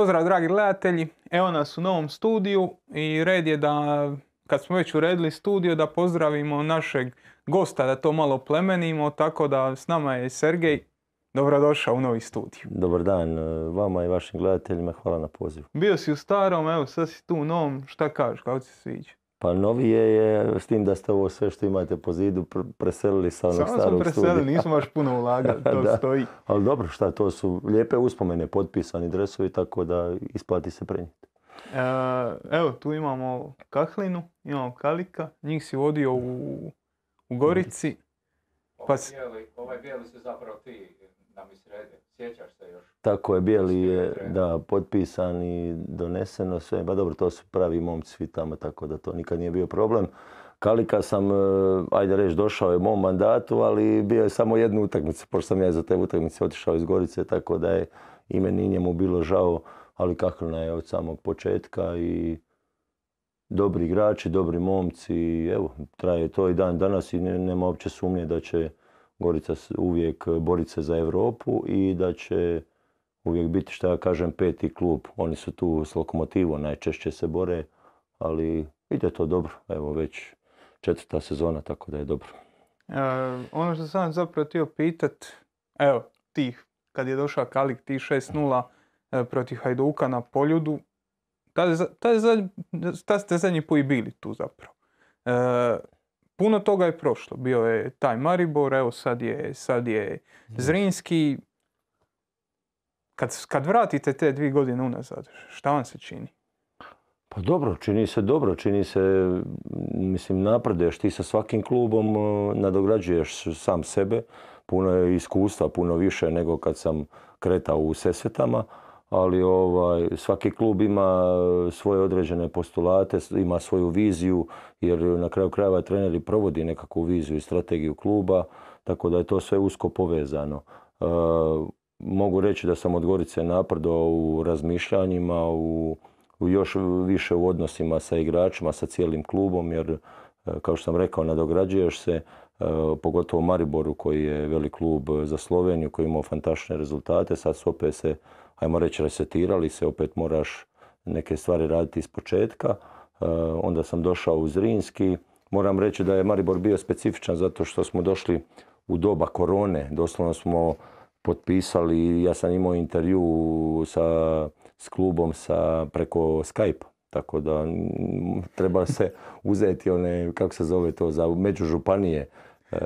Pozdrav dragi gledatelji, evo nas u novom studiju i red je da kad smo već uredili studio da pozdravimo našeg gosta, da to malo plemenimo, tako da s nama je Sergej. Dobrodošao u novi studiju. Dobar dan e, vama i vašim gledateljima, hvala na pozivu. Bio si u starom, evo sad si tu u novom, šta kažeš, kako ti se sviđa? Pa novije je, s tim da ste ovo sve što imate po zidu preselili sa onog Samo smo preselili, nismo baš puno ulagali, to Da. stoji. Ali dobro, šta, to su lijepe uspomene, potpisani dresovi, tako da isplati se prenijeti. E, evo, tu imamo Kahlinu, imamo Kalika, njih si vodio u, u Gorici. Pa Ovaj bijeli, ovaj bijeli su zapravo ti nam i srede. Sjećaš se još? Tako je, bijeli je, da, potpisan i doneseno sve. Pa dobro, to su pravi momci svi tamo, tako da to nikad nije bio problem. Kalika sam, e, ajde reći, došao je u mom mandatu, ali bio je samo jednu utakmicu, pošto sam ja iza te utakmice otišao iz Gorice, tako da je i meni i njemu bilo žao, ali Kahlina je od samog početka i dobri igrači, dobri momci, evo, traje to i dan danas i ne- nema uopće sumnje da će Gorica uvijek boriti se za Europu i da će uvijek biti, što ja kažem, peti klub. Oni su tu s lokomotivom, najčešće se bore, ali ide to dobro. Evo već četvrta sezona, tako da je dobro. E, ono što sam zapravo htio pitat, evo, tih, kad je došao Kalik, ti 6-0 e, protiv Hajduka na Poljudu, tad, ste zadnji put i bili tu zapravo. E, puno toga je prošlo, bio je taj Maribor, evo sad je, sad je Zrinski. Kad, kad vratite te dvije godine unazad, šta vam se čini? Pa dobro, čini se dobro, čini se, mislim, napreduješ ti sa svakim klubom, e, nadograđuješ sam sebe, puno je iskustva, puno više nego kad sam kretao u Sesvetama, ali ovaj, svaki klub ima e, svoje određene postulate, ima svoju viziju, jer na kraju krajeva trener i provodi nekakvu viziju i strategiju kluba, tako da je to sve usko povezano. Mogu reći da sam od Gorice napredovao u razmišljanjima, u u još više u odnosima sa igračima, sa cijelim klubom, jer e, kao što sam rekao, nadograđuješ se, e, pogotovo Mariboru koji je velik klub za Sloveniju, koji je imao fantastične rezultate, sad su opet se, ajmo reći, resetirali se, opet moraš neke stvari raditi iz početka. E, Onda sam došao u Zrinski. Moram reći da je Maribor bio specifičan zato što smo došli u doba korone. Doslovno smo potpisali, ja sam imao intervju sa, s klubom sa, preko Skype. Tako da treba se uzeti one, kako se zove to, za međužupanije e,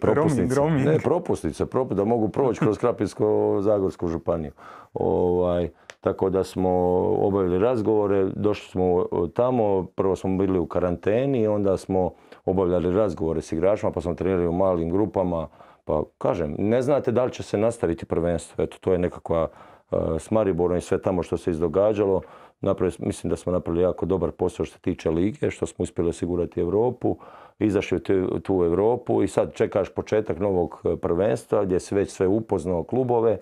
propusnice. roaming. Ne, propusnice, propu- da mogu proći kroz Krapinsko-Zagorsku županiju. Ovaj, tako da smo obavili razgovore, došli smo tamo, prvo smo bili u karanteni, onda smo obavljali razgovore s igračima, pa smo trenirali u malim grupama. Pa kažem, ne znate da li će se nastaviti prvenstvo. Eto, to je nekakva e, s Mariborom i sve tamo što se izdogađalo. Napravili, mislim da smo napravili jako dobar posao što se tiče lige, što smo uspjeli osigurati Europu, izašli u tu- Europu i sad čekaš početak novog e, prvenstva gdje si već sve upoznao klubove,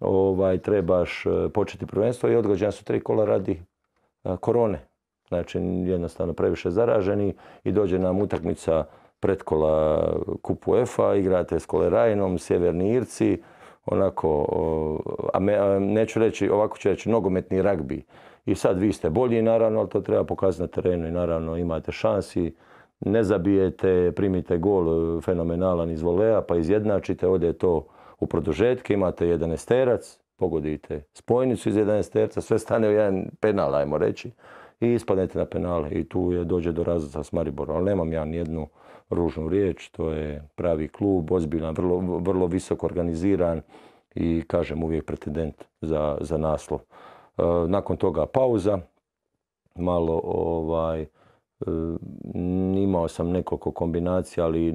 ovaj, trebaš e, početi prvenstvo i odgođena su tri kola radi korone. Znači jednostavno previše zaraženi i dođe nam utakmica pretkola Kup UEFA, igrate s Kolerajinom, Sjeverni Irci, onako, a, neću reći, ovako ću reći, nogometni ragbi. I sad vi ste bolji naravno, ali to treba pokazati na terenu i naravno imate šansi. Ne zabijete, primite gol e, fenomenalan iz volea, pa izjednačite, ode to u produžetke, imate jedan esterac, pogodite spojnicu iz jedan esterca, sve stane u jedan penal, ajmo reći, i ispadnete na penale. I tu je, dođe do razlaza s Mariborom, ali nemam ja nijednu ružnu riječ, to je pravi klub, ozbiljan, vrlo, vrlo visoko organiziran i kažem uvijek pretendent za, za naslov. E, nakon toga pauza, malo ovaj, e, imao sam nekoliko kombinacija, ali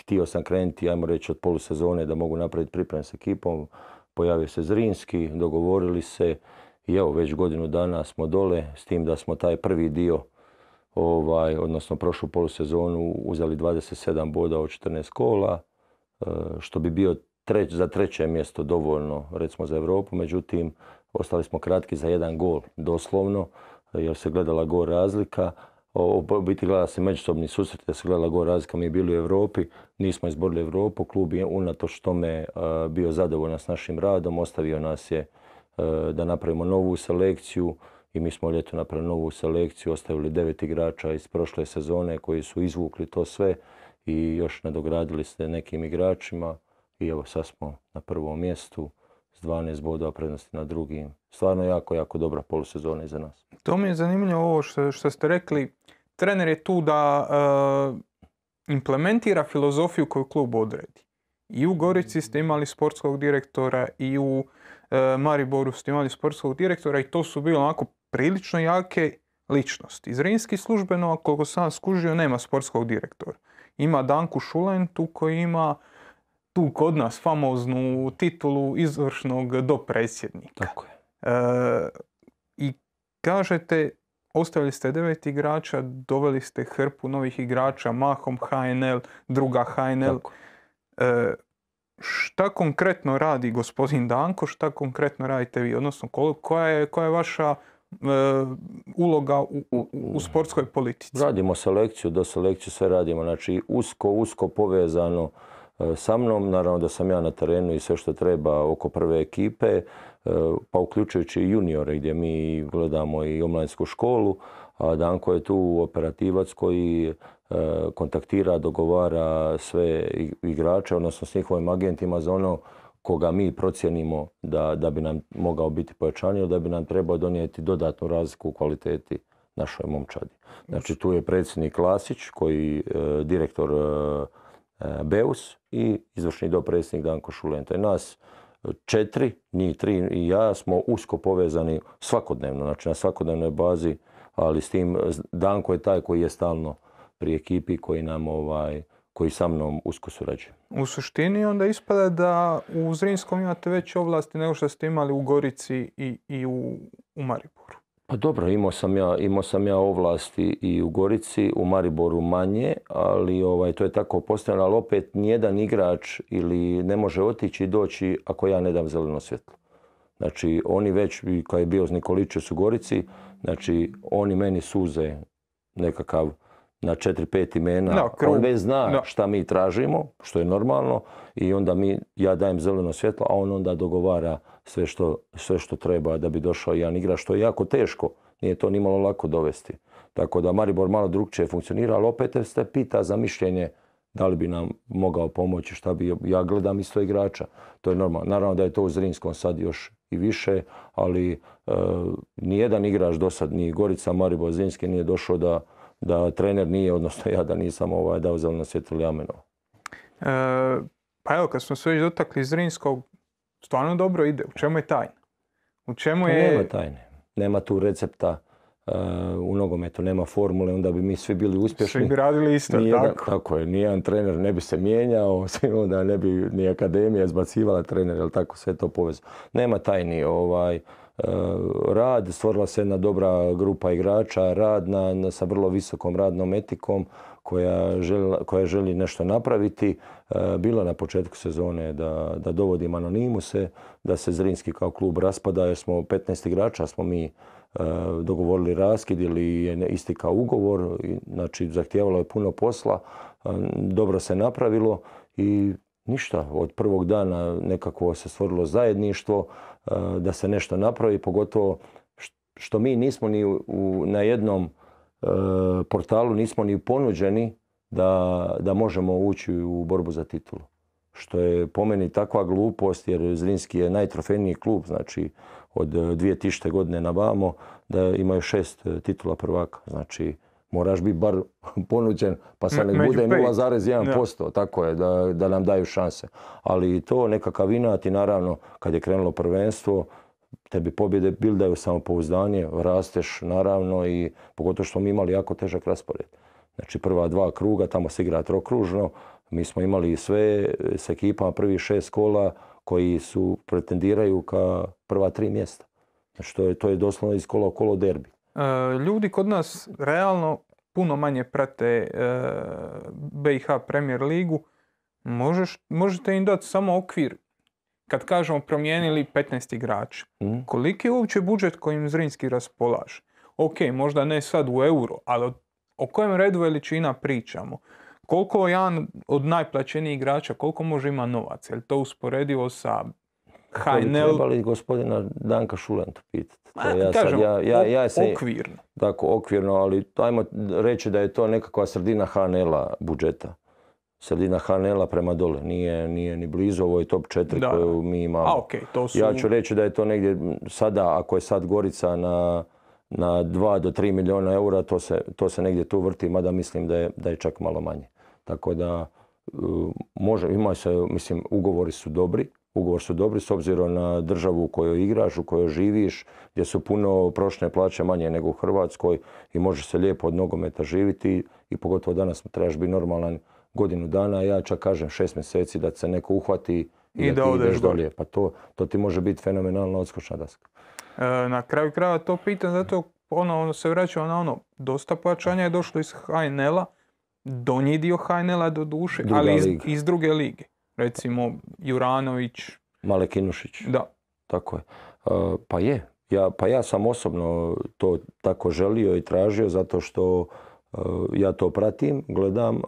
htio sam krenuti, ajmo reći, od polusezone da mogu napraviti pripreme s ekipom. Pojavio se Zrinski, dogovorili se i evo već godinu dana smo dole, s tim da smo taj prvi dio, ovaj, odnosno prošlu polusezonu uzeli 27 boda od 14 kola, e, što bi bio treć, za treće mjesto dovoljno, recimo za Europu, međutim, ostali smo kratki za jedan gol, doslovno, jer se gledala gol razlika. U biti gleda se međusobni susret, jer se gledala gol razlika, mi bili u Europi, nismo izborili Europu, klub je unatoč tome e, bio zadovoljan s našim radom, ostavio nas je da napravimo novu selekciju i mi smo ljeto napravili novu selekciju, ostavili devet igrača iz prošle sezone koji su izvukli to sve i još nadogradili se nekim igračima i evo sad smo na prvom mjestu s 12 bodova prednosti na drugim. Stvarno jako, jako dobra polusezona iza nas. To mi je zanimljivo ovo što, ste rekli. Trener je tu da e, implementira filozofiju koju klub odredi. I u Gorici ste imali sportskog direktora i u e, Mariboru ste imali sportskog direktora i to su bile onako prilično jake ličnosti. Zrinski službeno, koliko sam skužio, nema sportskog direktora. Ima Danku Šulentu koji ima tu kod nas famoznu titulu izvršnog dopredsjednika. Tako je. E, I kažete, ostavili ste devet igrača, doveli ste hrpu novih igrača, mahom HNL, druga HNL. Tako. E, šta konkretno radi gospodin Danko, šta konkretno radite vi? Odnosno, koja je, koja je vaša e, uloga u, u, u sportskoj politici? Radimo selekciju, do selekciju sve radimo. Znači usko, usko povezano e, sa mnom. Naravno da sam ja na terenu i sve što treba oko prve ekipe, e, pa uključujući i juniore gdje mi gledamo i omladinsku školu. A Danko je tu operativac koji kontaktira, dogovara sve igrače, odnosno s njihovim agentima za ono koga mi procijenimo da, da bi nam mogao biti pojačanije, da bi nam trebao donijeti dodatnu razliku u kvaliteti našoj momčadi. Znači tu je predsjednik Lasić, koji e, direktor e, e, Beus i izvršni dopredsjednik Danko Šulenta. I nas četiri, njih tri i ja smo usko povezani svakodnevno, znači na svakodnevnoj bazi, ali s tim Danko je taj koji je stalno pri ekipi koji nam ovaj koji sa mnom usko surađuje. U suštini onda ispada da u Zrinskom imate veće ovlasti nego što ste imali u Gorici i, i u, u Mariboru. Pa dobro, imao sam ja, imao sam ja ovlasti i u Gorici, u Mariboru manje, ali ovaj, to je tako postavljeno, ali opet nijedan igrač ili ne može otići i doći ako ja ne dam zeleno svjetlo. Znači, oni već, kad je bio Nikolićev u Gorici, znači, oni meni suze nekakav na četiri, pet imena. Krug. On već zna Da. šta mi tražimo, što je normalno, i onda mi, ja dajem zeleno svjetlo, a on onda dogovara sve što, sve što treba da bi došao jedan igrač, što je jako teško. Nije to nimalo lako dovesti. Tako da Maribor malo drugčije funkcionira, ali opet se pita za mišljenje da li bi nam mogao pomoći, šta bi, ja gledam isto igrača, to je normalno. Naravno da je to u Zrinskom sad još i više, ali e, nijedan igrač do sad, ni Gorica, Maribor, Zrinski nije došao da, da trener nije, odnosno ja da nisam ovaj, dao zeleno svjetlo ili amenovao. E, pa evo, kad smo se već dotakli Zrinskog, stvarno dobro ide. U čemu je tajna? U čemu Pa je... Nema tajne. Nema tu recepta e, u nogometu, nema formule, onda bi mi svi bili uspješni. Svi bi radili isto, Nijedan, tako? tako je, nijedan trener ne bi se mijenjao, onda ne bi ni akademija zbacivala trener, jel tako sve to povezano. Nema tajni ovaj, rad, stvorila se jedna dobra grupa igrača, rad na, na- sa vrlo visokom radnom etikom koja, želi, koja želi nešto napraviti. E, bilo na početku sezone da, da dovodimo anonimuse, da se Zrinski kao klub raspada jer smo 15 igrača smo mi e, dogovorili raskid ili je ne- istikao ugovor, znači zahtijevalo je puno posla, dobro se napravilo i ništa, od prvog dana nekako se stvorilo zajedništvo e, da se nešto napravi, pogotovo što mi nismo ni u, na jednom e, portalu nismo ni ponuđeni da, da možemo ući u borbu za titulu. Što je po meni takva glupost jer Zrinski je najtrofejniji klub, znači od e, 2000. godine na vamo da imaju šest e, titula prvaka. Znači moraš biti bar ponuđen pa sad među bude pet. 0,1%, tako je, da, da nam daju šanse. Ali i to nekakav inat i naravno kad je krenulo prvenstvo, tebi pobjede bildaju samopouzdanje, rasteš naravno i pogotovo što mi imali jako težak raspored. Znači prva dva kruga, tamo se igra trokružno, mi smo imali sve s ekipama prvih šest kola koji su pretendiraju ka prva tri mjesta. Znači to je, to je doslovno iz kola u kolo derbi. E, ljudi kod nas realno puno manje prate e, BiH Premier ligu. Možeš, možete im dati samo okvir. Kad kažemo promijenili 15 igrača. Mhm. Koliki je uopće budžet kojim Zrinski raspolaže? Ok, možda ne sad u euro, ali o, kojem redu veličina pričamo? Koliko jedan od najplaćenijih igrača, koliko može ima novaca? Je li to usporedivo sa HNL, trebali gospodina Danka Šulentu pitati. To ja sad, kažem, ja, ja, ja ok- se, okvirno. tako okvirno, ali ajmo reći da je to nekakva sredina HNL-a budžeta. Sredina HNL-a prema dole, nije, nije ni blizu, ovo je top 4 Da. koju mi imamo. A ok, to su... Ja ću reći da je to negdje sada, ako je sad Gorica na, na 2 do 3 milijuna eura, to se, to se negdje tu vrti, mada mislim da je, da je čak malo manje. Tako da, može, ima se, mislim, ugovori su dobri, ugovori su dobri s obzirom na državu u kojoj igraš, u kojoj živiš, gdje su puno prošle plaće manje nego u Hrvatskoj i može se lijepo od nogometa živiti i pogotovo danas trebaš biti normalan godinu dana, ja čak kažem šest mjeseci da se neko uhvati i, I da, da ti ideš dolje. Pa to, to ti može biti fenomenalna odskočna daska. E, na kraju krajeva to pitam zato ono, ono se vraćamo na ono, dosta pojačanja je došlo iz HNL-a, donji dio HNL-a do duše, Druga ali iz, iz druge lige. Recimo Juranović, Malek Inušić. da. Tako je. E, pa je. Ja, pa ja sam osobno to tako želio i tražio zato što e, ja to pratim, gledam, e,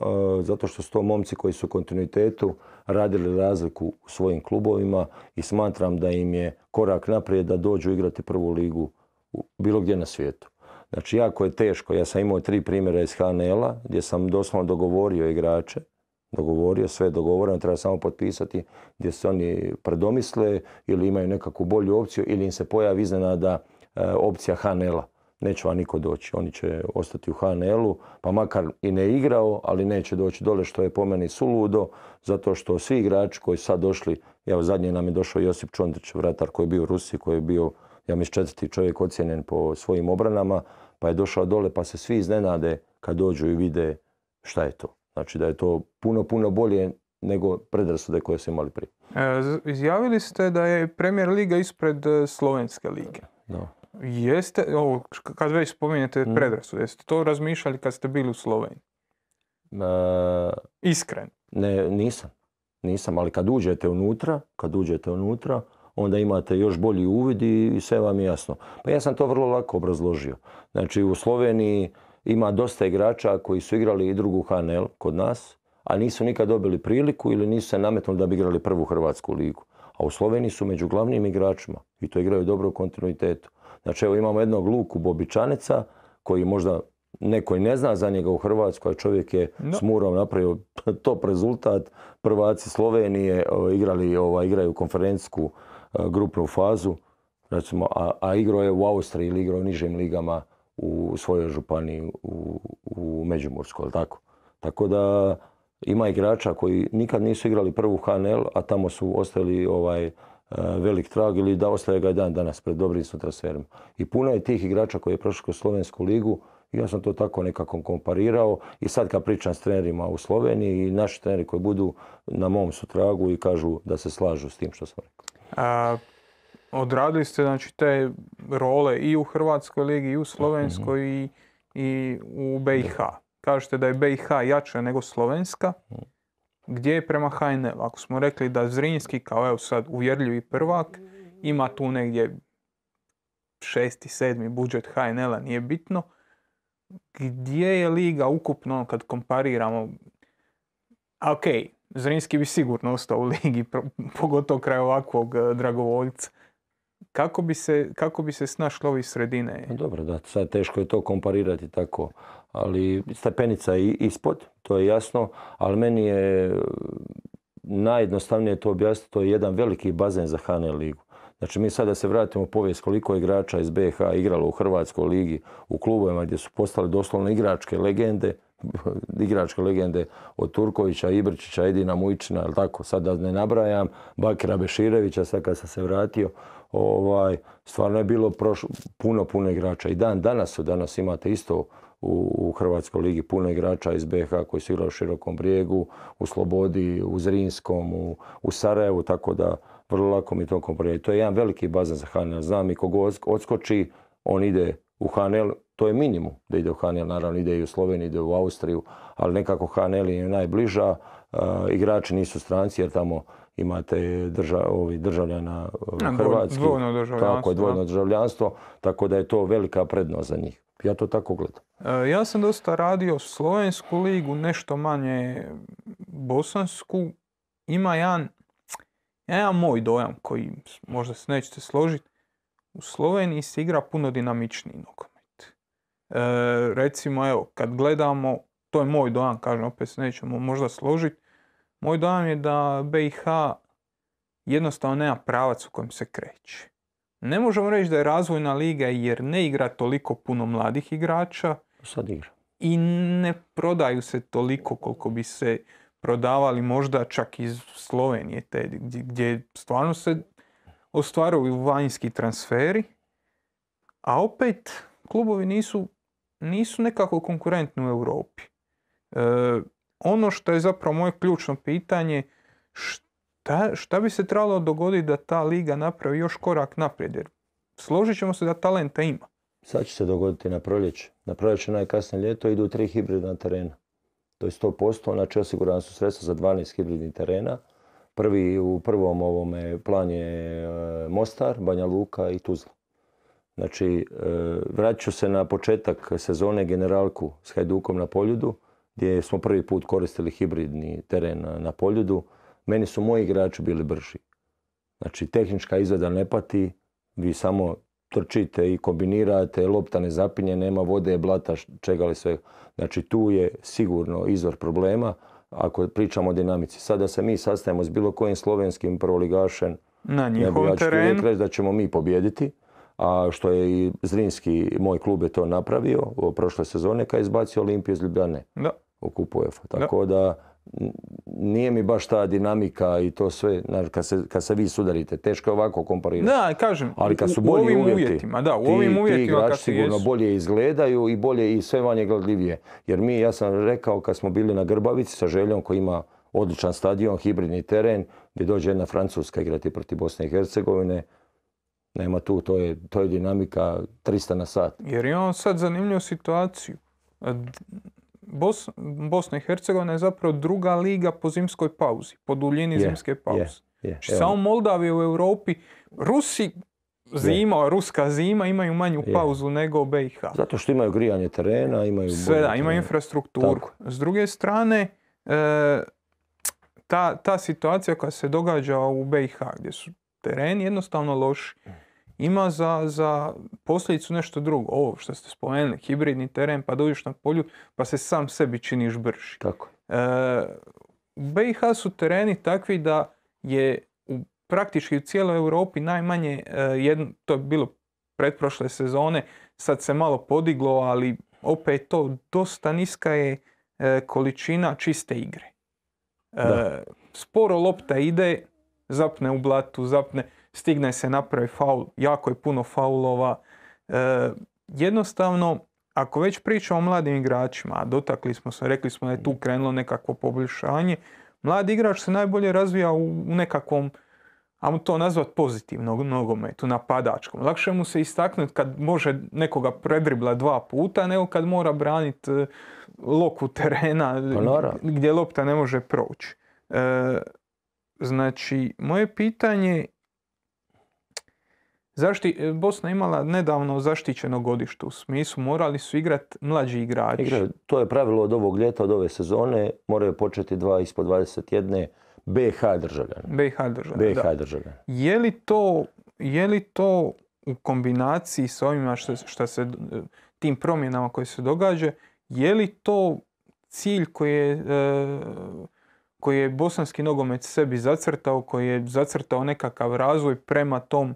zato što su to momci koji su u kontinuitetu radili razliku u svojim klubovima i smatram da im je korak naprijed da dođu igrati prvu ligu bilo gdje na svijetu. Znači jako je teško, ja sam imao tri primjera iz HNL-a gdje sam doslovno dogovorio igrače, dogovorio, sve je dogovoreno, treba samo potpisati gdje se oni predomisle ili imaju nekakvu bolju opciju ili im se pojavi iznenada e, opcija HNL-a. Neće vam niko doći, oni će ostati u HNL-u, pa makar i ne igrao, ali neće doći dole što je po meni suludo, zato što svi igrači koji sad došli, evo zadnje nam je došao Josip Čondrić, vratar koji je bio u Rusiji, koji je bio, ja mislim, četvrti čovjek ocijenjen po svojim obranama, pa je došao dole, pa se svi iznenade kad dođu i vide šta je to. Znači da je to puno, puno bolje nego predrasude koje su imali prije. E, izjavili ste da je Premier Liga ispred e, Slovenske lige. Da. Jeste, ovo, kad već spominjete Mm. predrasude, jeste to razmišljali kad ste bili u Sloveniji? E, Iskreno. Ne, nisam. Nisam, ali kad uđete unutra, kad uđete unutra, onda imate još bolji uvid i i sve vam je jasno. Pa ja sam to vrlo lako obrazložio. Znači u Sloveniji ima dosta igrača koji su igrali i drugu HNL kod nas, a nisu nikad dobili priliku ili nisu se nametnuli da bi igrali prvu Hrvatsku ligu. A u Sloveniji su među glavnim igračima i to igraju dobro u kontinuitetu. Znači evo imamo jednog Luku Bobičaneca koji možda neko i ne zna za njega u Hrvatskoj, a čovjek je Da. s Murom napravio top rezultat. Prvaci Slovenije igrali, ovaj, igraju konferencijsku e, grupnu fazu, recimo, a, a igrao je u Austriji ili igrao u nižim ligama u svojoj županiji u, u Međimurskoj, jel tako? Tako da ima igrača koji nikad nisu igrali prvu HNL, a tamo su ostavili ovaj, e, velik trag ili da ostaje ga i dan danas pred dobrim su transferima. I puno je tih igrača koji je prošao kroz Slovensku ligu i ja sam to tako nekako komparirao i sad kad pričam s trenerima u Sloveniji i naši treneri koji budu na mom su tragu i kažu da se slažu s tim što sam rekao. Odradili ste znači te role i u Hrvatskoj ligi i u Slovenskoj i, i u BiH. Kažete da je BiH jača nego Slovenska. Gdje je prema HNL? Ako smo rekli da Zrinski kao evo sad uvjerljivi prvak ima tu negdje šesti, sedmi budžet HNL-a, nije bitno. Gdje je liga ukupno kad kompariramo? A ok, Zrinski bi sigurno ostao u ligi, pogotovo kraj ovakvog e, dragovoljca. Kako bi se, kako bi se snašli ovi sredine? Pa Dobro, da, sad teško je to komparirati tako, ali stepenica je ispod, to je jasno, ali meni je e, najjednostavnije to objasniti, to je jedan veliki bazen za HNL ligu. Znači mi sada se vratimo u povijest koliko je igrača iz BiH igralo u Hrvatskoj ligi, u klubovima gdje su postali doslovno igračke legende, igračke legende od Turkovića, Ibričića, Edina Mujčina, jel tako, sad da ne nabrajam, Bakira Beširevića, sad kad sam se vratio, ovaj, stvarno je bilo prošlo, puno, puno igrača. I dan danas su, danas imate isto u, Hrvatskoj ligi puno igrača iz BiH koji su igrali u Širokom brijegu, u Slobodi, u Zrinskom, u, u Sarajevu, tako da vrlo lako mi to komparirati. To je jedan veliki bazen za HNL. Znam i kogo odsk- odskoči, on ide u HNL, to je minimum da ide u HNL, naravno ide i u Sloveniju, ide u Austriju, ali nekako HNL je najbliža. E, igrači nisu stranci jer tamo imate drža, ovi državljana e, hrvatskih. dvojno državljanstvo, Tako je, dvojno državljanstvo, tako da je to velika prednost za njih. Ja to tako gledam. E, Ja sam dosta radio Slovensku ligu, nešto manje Bosansku. Ima jedan, Ja imam moj dojam koji možda se nećete složiti. U Sloveniji se igra puno dinamičniji nogomet. E, recimo, evo, kad gledamo, to je moj dojam, kažem, opet se nećemo možda složiti. Moj dojam je da BiH jednostavno nema pravac u kojem se kreće. Ne možemo reći da je razvojna liga jer ne igra toliko puno mladih igrača Sad igra. i ne prodaju se toliko koliko bi se prodavali možda čak iz Slovenije, te, gdje, gdje stvarno se ostvaruju vanjski transferi, a opet klubovi nisu, nisu nekako konkurentni u Europi. E, ono što je zapravo moje ključno pitanje, šta, šta bi se trebalo dogoditi da ta liga napravi još korak naprijed? Jer složit ćemo se da talenta ima. Sad će se dogoditi na proljeće. Na proljeće najkasnije ljeto idu tri hibridna terena. To je 100%, znači osigurana su sredstva za 12 hibridnih terena. Prvi u prvom ovome plan je e, Mostar, Banja Luka i Tuzla. Znači, e, vratit ću se na početak sezone generalku s Hajdukom na Poljudu, gdje smo prvi put koristili hibridni teren na- Poljudu. Meni su moji igrači bili brži. Znači, tehnička izveda ne pati, vi samo trčite i kombinirate, lopta ne zapinje, nema vode, blata, čega li sve. Znači, tu je sigurno izvor problema ako pričamo o dinamici. Sada se mi sastajemo s bilo kojim slovenskim prvoligašem, Na bi njihovom ja ću terenu. reći da ćemo mi pobijediti, a što je i Zrinski, moj klub je to napravio u prošle sezone kad je izbacio Olimpiju iz Ljubljane Da. u kupu UEFA. Tako da n- nije mi baš ta dinamika i to sve, znaš, kad se, kad se vi sudarite, teško je ovako komparirati. Da, kažem, Ali kad u- su u bolji ovim uvjeti, uvjetima, da, u ti, ovim ti uvjetima igrači kad se sigurno jesu. bolje izgledaju i bolje i sve manje gledljivije. Jer mi, ja sam rekao kad smo bili na Grbavici sa Željom koji ima odličan stadion, hibridni teren, gdje dođe jedna Francuska igrati protiv Bosne i Hercegovine, nema tu, to je, to je dinamika 300 na sat. Jer imamo sad zanimljivu situaciju. Bos, Bosna i Hercegovina je zapravo druga liga po zimskoj pauzi, po duljini zimske pauze. Je, Znači, evo, samo Moldavija u Europi, Rusi zima, ruska zima imaju manju pauzu nego BiH. Zato što imaju grijanje terena, imaju... Sve da, ima terene. infrastrukturu. Tako. S druge strane, e, ta, ta situacija koja se događa u BiH, gdje su tereni jednostavno loši, ima za, za posljedicu nešto drugo. Ovo što ste spomenuli, hibridni teren, pa dođeš na polju, pa se sam sebi činiš brži. Tako. E, u BiH su tereni takvi da je u, praktički u cijeloj Europi najmanje, e, jedno, to je bilo pretprošle sezone, sad se malo podiglo, ali opet to dosta niska je e, količina čiste igre. E, Da. sporo lopta ide, zapne u blatu, zapne, stigne se napravi faul, jako je puno faulova. E, jednostavno, ako već pričamo o mladim igračima, a dotakli smo se, rekli smo da je tu krenulo nekakvo poboljšanje, mladi igrač se najbolje razvija u, u nekakvom, ajmo to nazvat pozitivnog nogometu, napadačkom. Lakše mu se istaknuti kad može nekoga predribla dva puta, nego kad mora braniti e, loku terena Pa gdje lopta ne može proći. E, znači, moje pitanje Zašti, e, Bosna imala nedavno zaštićeno godište u smislu morali su igrati mlađi igrači. Igraju, to je pravilo od ovog ljeta, od ove sezone, moraju početi dva ispod 21 BH državljana. BiH država. BH da. državljana. Je li to, je li to u kombinaciji s ovima što, što se, tim promjenama koje se događa, je li to cilj koji je, e, koji je bosanski nogomet sebi zacrtao, koji je zacrtao nekakav razvoj prema tom,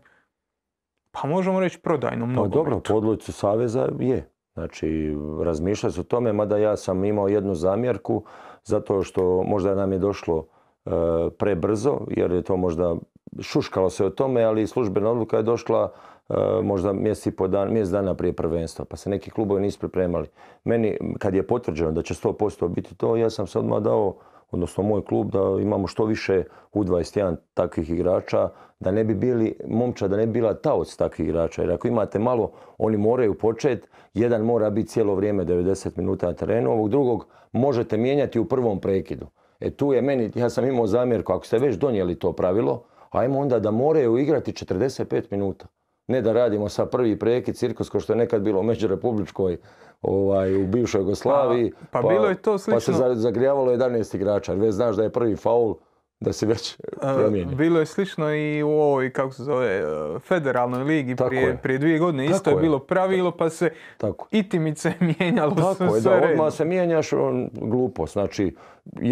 pa možemo reći prodajnom Pa nogometu? dobro, po odluci Saveza je. Znači, razmišljali su o tome, mada ja sam imao jednu zamjerku, zato što možda nam je došlo e, prebrzo, jer je to možda, šuškalo se o tome, ali službena odluka je došla e, možda mjesec i po dan, mjesec dana prije prvenstva, pa se neki klubovi nisu pripremali. Meni, kad je potvrđeno da će 100% biti to, ja sam se odmah dao, odnosno moj klub, da imamo što više U21 takvih igrača, da ne bi bili momča, da ne bi bila taoc takvih igrača. Jer ako imate malo, oni moraju početi, jedan mora biti cijelo vrijeme 90 minuta na terenu, ovog drugog možete mijenjati u prvom prekidu. E tu je meni, ja sam imao zamjerku, ako ste već donijeli to pravilo, ajmo onda da moraju igrati 45 minuta. Ne da radimo sa prvi prekid, cirkus kao što je nekad bilo u Međurepubličkoj, ovaj, u bivšoj Jugoslaviji. Pa- pa bilo je to Pa se slično- za- zagrijavalo 11 igrača. Jer već znaš da je prvi faul, da se već E, promijeni. Bilo je slično i u ovoj, kako se zove, e, federalnoj ligi Tako prije, je. prije dvije godine. Isto Tako je je. bilo pravilo pa se Tako. itimice mijenjalo Tako sve, je, da, odmah se mijenjaš, on, glupost. Znači,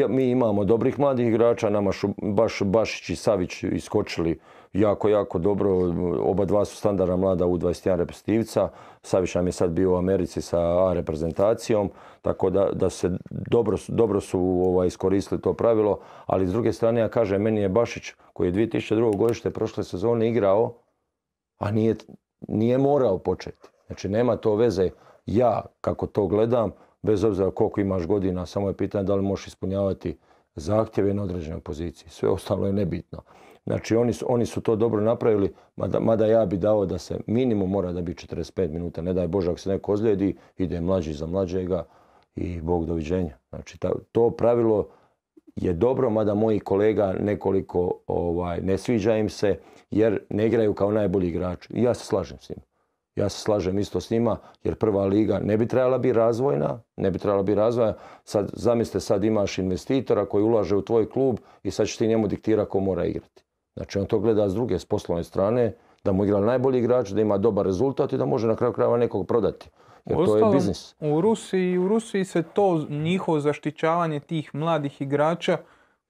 mi imamo dobrih mladih igrača, nama su baš Bašić i Savić iskočili jako, jako dobro. Oba dva su standardna mlada U21 reprezentativca. Savić nam je sad bio u Americi sa A reprezentacijom, tako da, da se dobro, dobro su ovaj, iskoristili to pravilo. Ali s druge strane, ja kažem, meni je Bašić, koji je 2002. godište prošle sezone igrao, a nije, nije morao početi. Znači nema to veze ja kako to gledam, bez obzira koliko imaš godina, samo je pitanje da li možeš ispunjavati zahtjeve na određenoj poziciji. Sve ostalo je nebitno. Znači oni su, oni su to dobro napravili, mada, mada ja bi dao da se minimum mora da bi 45 minuta. Ne daj Bože ako se neko ozlijedi, ide mlađi za mlađega i Bog doviđenja. Znači ta- to pravilo je dobro, mada moji kolega nekoliko ovaj, ne sviđa im se jer ne igraju kao najbolji igrači. I ja se slažem s njima. Ja se slažem isto s njima jer prva liga ne bi trebala biti razvojna, ne bi trebala biti razvojna. Sad, zamislite, sad imaš investitora koji ulaže u tvoj klub i sad će ti njemu diktira ko mora igrati. Znači on to gleda s druge, s poslovne strane, da mu igra najbolji igrač, da ima dobar rezultat i da može na kraju krajeva nekog prodati. Jer to je biznis. U Rusiji, u Rusiji se to njihovo zaštićavanje tih mladih igrača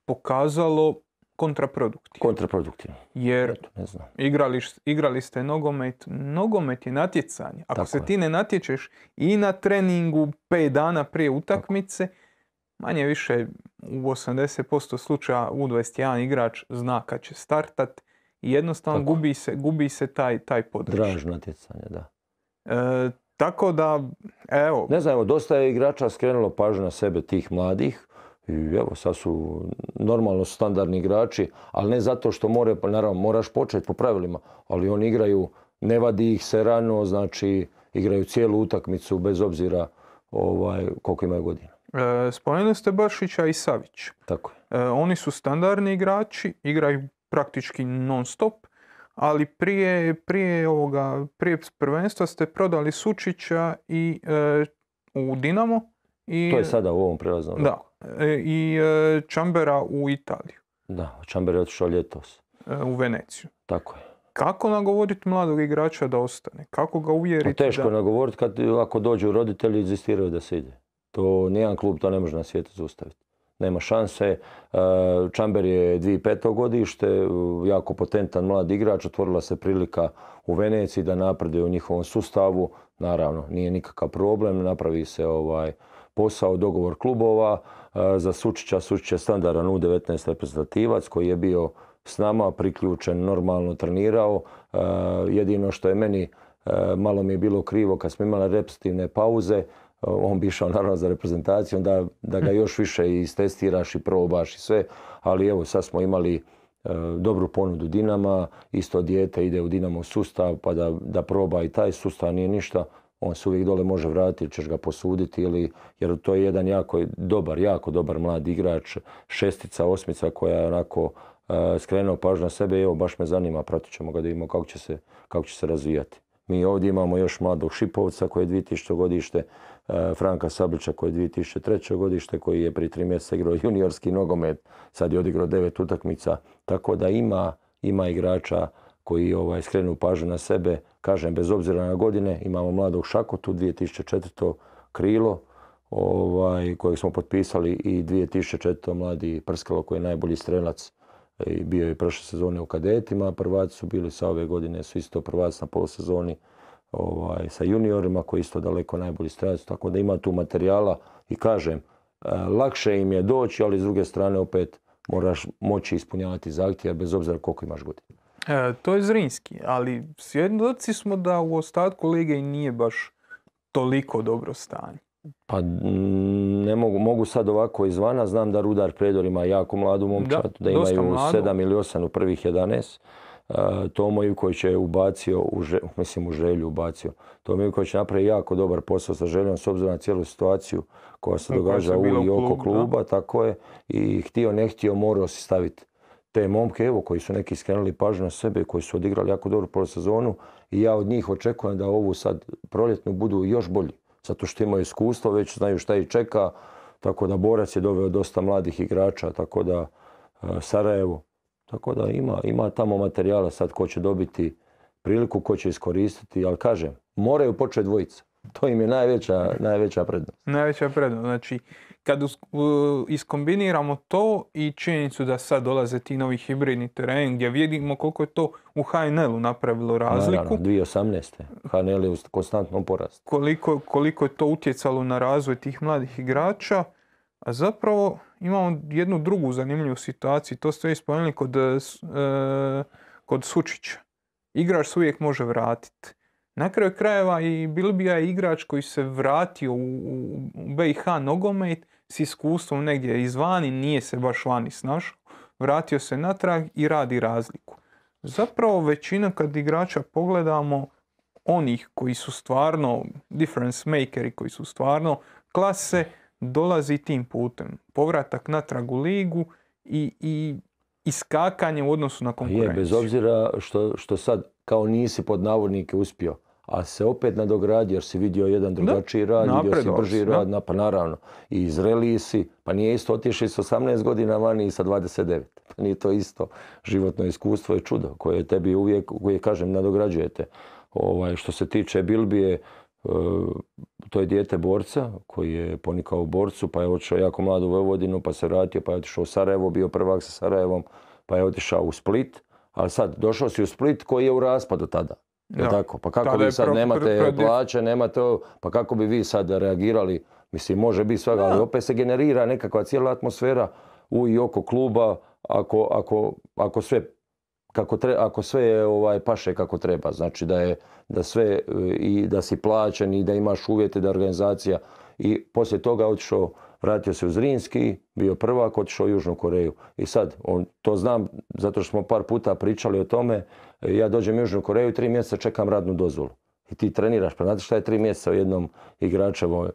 pokazalo kontraproduktivno. Kontraproduktivno. Jer Eto, ne znam. igrali, igrali ste nogomet, nogomet je natjecanje. Ako Tako se je. ti ne natječeš i na treningu 5 dana prije utakmice, manje više u 80% slučaja U21 igrač zna kad će startat i jednostavno Tako. gubi se, gubi se taj, taj podrž. Draž natjecanja, da. E, tako da, evo, Ne znam, evo, dosta je igrača skrenulo pažnju na sebe tih mladih. I evo, sad su normalno standardni igrači, ali ne zato što more, pa naravno moraš početi po pravilima, ali oni igraju, ne vadi ih se rano, znači igraju cijelu utakmicu bez obzira ovaj, koliko imaju godina. E, spomenuli ste Bašića i Savić. Tako je. E, oni su standardni igrači, igraju praktički non stop, ali prije, prije, ovoga, prije prvenstva ste prodali Sučića i, e, u Dinamo i, To je sada u ovom prelaznom da, i Čambera u Italiju, Da, Čamber je otišao ljetos. u Veneciju. Tako je. Kako nagovoriti mladog igrača da ostane? Kako ga Pa uvjeriti teško da... nagovoriti kad ako dođu roditelji inzistiraju da se ide. To nijedan klub to ne može na svijetu zaustaviti. Nema šanse. E, Čamber je 2005. godište, jako potentan mlad igrač, otvorila se prilika u Veneciji da napreduje u njihovom sustavu. Naravno, nije nikakav problem, napravi se ovaj posao, dogovor klubova. E, Za Sučića, Sučić je standardan U19 reprezentativac koji je bio s nama, priključen, normalno trenirao. E, Jedino što je meni malo mi je bilo krivo kad smo imali reprezentativne pauze, on bi išao naravno za reprezentaciju, da, da ga još više istestiraš i probaš i sve, ali evo sad smo imali e, dobru ponudu Dinama, isto dijete ide u Dinamo sustav pa da, da proba i taj sustav, nije ništa, on se uvijek dole može vratiti ćeš ga posuditi ili, jer to je jedan jako dobar, jako dobar mlad igrač, šestica, osmica koja je onako e, skrenuo pažnju na sebe i evo baš me zanima, pratit ćemo ga da vidimo kako će se, kako će se razvijati. Mi ovdje imamo još mladog Šipovca koji je 2000. godište, Franka Sablića koji je 2003. godište, koji je prije tri mjeseca igrao juniorski nogomet, sad je odigrao devet utakmica, tako da ima, ima igrača koji ovaj, skrenu pažnju na sebe, kažem, bez obzira na godine, imamo mladog Šakotu, 2004. krilo, ovaj, kojeg smo potpisali i 2004. mladi Prskalo koji je najbolji strelac i bio je prošle sezone u kadetima, prvaci su bili sa ove godine, su isto prvaci na polusezoni ovaj, sa juniorima koji isto daleko najbolji strelac, tako da ima tu materijala i kažem, e, lakše im je doći, ali s druge strane opet moraš moći ispunjavati zahtjeve bez obzira koliko imaš godina. E, to je Zrinski, ali svjedoci smo da u ostatku lige i nije baš toliko dobro stanje. Pa ne mogu, mogu sad ovako izvana, znam da Rudar Predor ima jako mladu momčad, da, imaju mladu. 7 ili 8 u prvih 11. Uh, Tomo Ivković je ubacio, u mislim u želju ubacio. Tomo Ivković napravi jako dobar posao sa željom s obzirom na cijelu situaciju koja se događa se u i oko da. kluba, tako je. I htio ne htio morao si staviti te momke, evo, koji su neki skrenuli pažnju na sebe, koji su odigrali jako dobru polosezonu i ja od njih očekujem da ovu sad proljetnu budu još bolji. Zato što imaju iskustvo, već znaju šta ih čeka, tako da Borac je doveo dosta mladih igrača, tako da Sarajevo. Tako da ima, ima tamo materijala sad ko će dobiti priliku, ko će iskoristiti, ali kažem, moraju početi dvojica. To im je najveća, najveća prednost. Najveća prednost. Znači, kad us- u- iskombiniramo to i činjenicu da sad dolaze ti novi hibridni tereni gdje vidimo koliko je to u HNL-u napravilo razliku, Naravno, 2018. HNL je u konstantnom porastu. koliko, koliko je to utjecalo na razvoj tih mladih igrača, a zapravo imamo jednu drugu zanimljivu situaciju, to ste već spomenuli kod, e, e, kod Sučića. Igrač se uvijek može vratiti. Na kraju krajeva i Bilbija je igrač koji se vratio u, u u BiH nogomet s iskustvom negdje izvani, nije se baš vani snašao, vratio se natrag i radi razliku. Zapravo većina kad igrača pogledamo, onih koji su stvarno difference makeri, koji su stvarno klase, dolazi tim putem. Povratak natrag u ligu i, i iskakanje u odnosu na Pa Je, konkurenciju. bez obzira što, što sad kao nisi pod navodnike uspio, a se opet nadogradio jer si vidio jedan drugačiji rad, vidio si brži da. rad, na, pa naravno. I zreliji si, pa nije isto otišli s 18 godina vani i sa 29. Pa nije to isto. Životno iskustvo je čudo koje tebi uvijek, koje kažem, nadograđujete. Ovaj, što se tiče Bilbije, e, to je dijete borca koji je ponikao u borcu, pa je otišao jako mlado u Vojvodinu, pa se vratio, pa je otišao u Sarajevo, bio prvak sa Sarajevom, pa je otišao u Split. Ali sad, došao si u Split koji je u raspadu tada. Je tako? Pa kako vi je sad pro- nemate pro- pro- plaće, nemate ovo, pa kako bi vi sad reagirali? Mislim, može biti svega, ali opet se generira nekakva cijela atmosfera u i oko kluba ako, ako, ako sve kako tre, ako sve je ovaj paše kako treba, znači da je da sve e, i da si plaćen i da imaš uvjete da organizacija i poslije toga otišao vratio se u Zrinski, bio prvak, otišao u Južnu Koreju. I sad, on, to znam zato što smo par puta pričali o tome, e, ja dođem u Južnu Koreju i tri mjeseca čekam radnu dozvolu. I ti treniraš, pa znate šta je tri mjeseca u jednom igračevom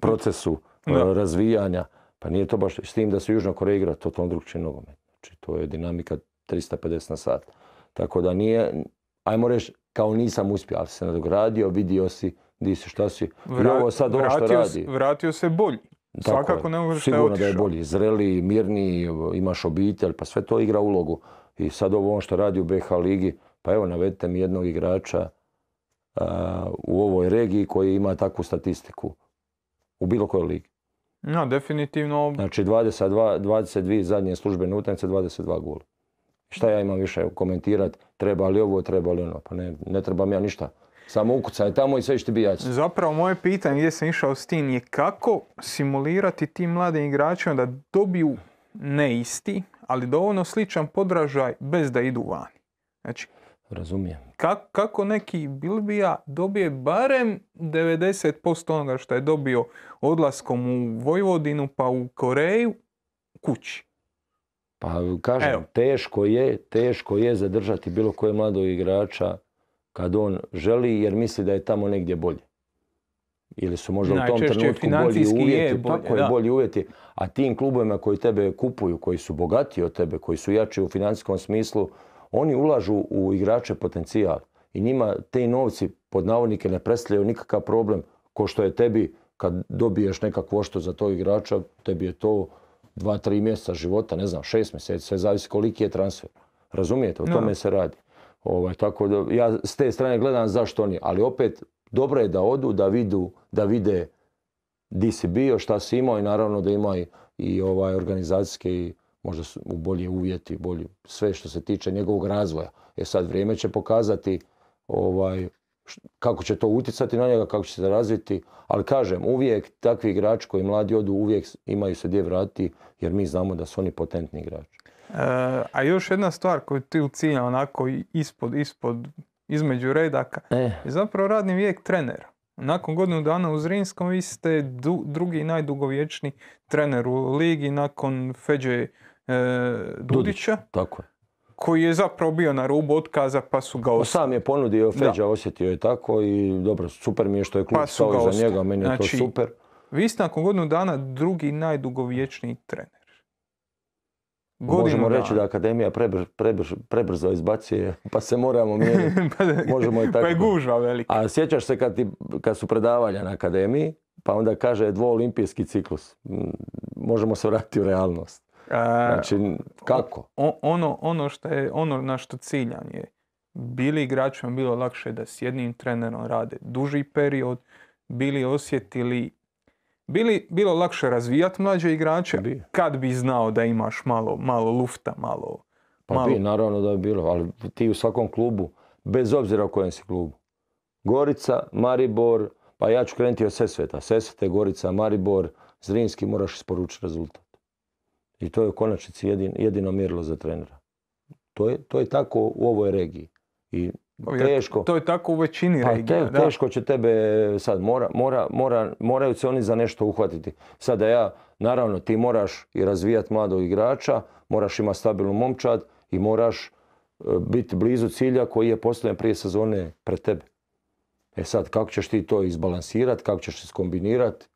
procesu e, Da. razvijanja, pa nije to baš s tim da se u Južnoj Koreji igra totalno drugčiji nogomet. Znači to je dinamika 350 na sat. Tako da nije, ajmo reći, kao nisam uspio, ali se nadogradio, vidio si, di si, šta si. I ovo sad ovo što radi. vratio se bolji. Tako Svakako je. ne možeš Sigurno da je bolji, zreliji, mirniji, imaš obitelj, pa sve to igra ulogu. I sad ovo on što radi u BH ligi, pa evo navedite mi jednog igrača a, u ovoj regiji koji ima takvu statistiku u bilo kojoj ligi. No, definitivno Znači 22, 22 zadnje službene utakmice, 22 gola. Šta ja imam više komentirati, treba li ovo, treba li ono, pa ne, ne trebam ja ništa. Samo ukucaj tamo i sve ti biti jasno. Zapravo moje pitanje gdje sam išao s tim je kako simulirati tim mladim igračima da dobiju ne isti, ali dovoljno sličan podražaj bez da idu vani. Znači, Razumijem. ka- kako neki Bilbija dobije barem 90% onoga što je dobio odlaskom u Vojvodinu pa u Koreju kući. Pa kažem, Evo. teško je, teško je zadržati bilo koje mladog igrača kad on želi jer misli da je tamo negdje bolje. Ili su možda u tom trenutku bolji je uvjeti, bolje, tako je da. bolji uvjeti, a tim klubovima koji tebe kupuju, koji su bogatiji od tebe, koji su jači u financijskom smislu, oni ulažu u igrače potencijal i njima te novci pod navodnike ne predstavljaju nikakav problem ko što je tebi kad dobiješ nekakvu ošto za tog igrača, tebi je to dva, tri mjeseca života, ne znam, šest mjeseci, sve zavisi koliki je transfer. Razumijete, o tome se radi. Ovaj, tako da ja s te strane gledam zašto oni, ali opet dobro je da odu, da vidu, da vide di si bio, šta si imao i naravno da ima i, i ovaj organizacijske i možda su u bolji uvjeti, bolji, sve što se tiče njegovog razvoja. E sad vrijeme će pokazati ovaj, kako će to utjecati na njega, kako će se razviti, ali kažem, uvijek takvi igrači koji mladi odu, uvijek imaju se gdje vratiti, jer mi znamo da su oni potentni igrači. E, a još jedna stvar koju ti ucilja onako ispod, ispod, između redaka, E, je zapravo radni vijek trenera. Nakon godinu dana u Zrinskom vi ste du- drugi najdugovječni trener u ligi nakon Feđe e, Dudića, tako je. Koji je zapravo bio na rubu otkaza pa su ga Pa ostavili. sam je ponudio, Feđa osjetio je tako i dobro, super mi je što je klub Pa stao ostavili. njega, meni je Znači, to super. Vi ste nakon godinu dana drugi najdugovječniji trener. Godinu Možemo reći da akademija prebr- prebr- prebrzo izbacuje, pa se moramo mijenjati. pa, Možemo i pa je tako. gužva velika. A sjećaš se kad, ti, kad su predavanja na akademiji, pa onda kaže dvoolimpijski ciklus. Možemo se vratiti u realnost. Znači, kako? O- ono, ono, što je, ono na što ciljam je, bili igračima bilo lakše da s jednim trenerom rade duži period, bili osjetili, bili, bilo lakše razvijati mlađe igrače Bi. kad bi znao da imaš malo, malo lufta, malo, Pa malo bi, naravno da bi bilo, ali ti u svakom klubu, bez obzira u kojem si klubu. Gorica, Maribor, pa ja ću krenuti od Sesveta. Sesvete, Gorica, Maribor, Zrinski moraš isporučiti rezultat. I to je u konačnici jedin, jedino mjerilo za trenera. To je, to je tako u ovoj regiji. I teško. To je tako u većini Pa regija. te- teško će tebe sad, mora, mora, mora, moraju se oni za nešto uhvatiti. Sada ja, naravno ti moraš i razvijati mladog igrača, moraš imati stabilnu momčad i moraš e, biti blizu cilja koji je postavljen prije sezone pred tebe. E sad, kako ćeš ti to izbalansirati, kako ćeš se skombinirati?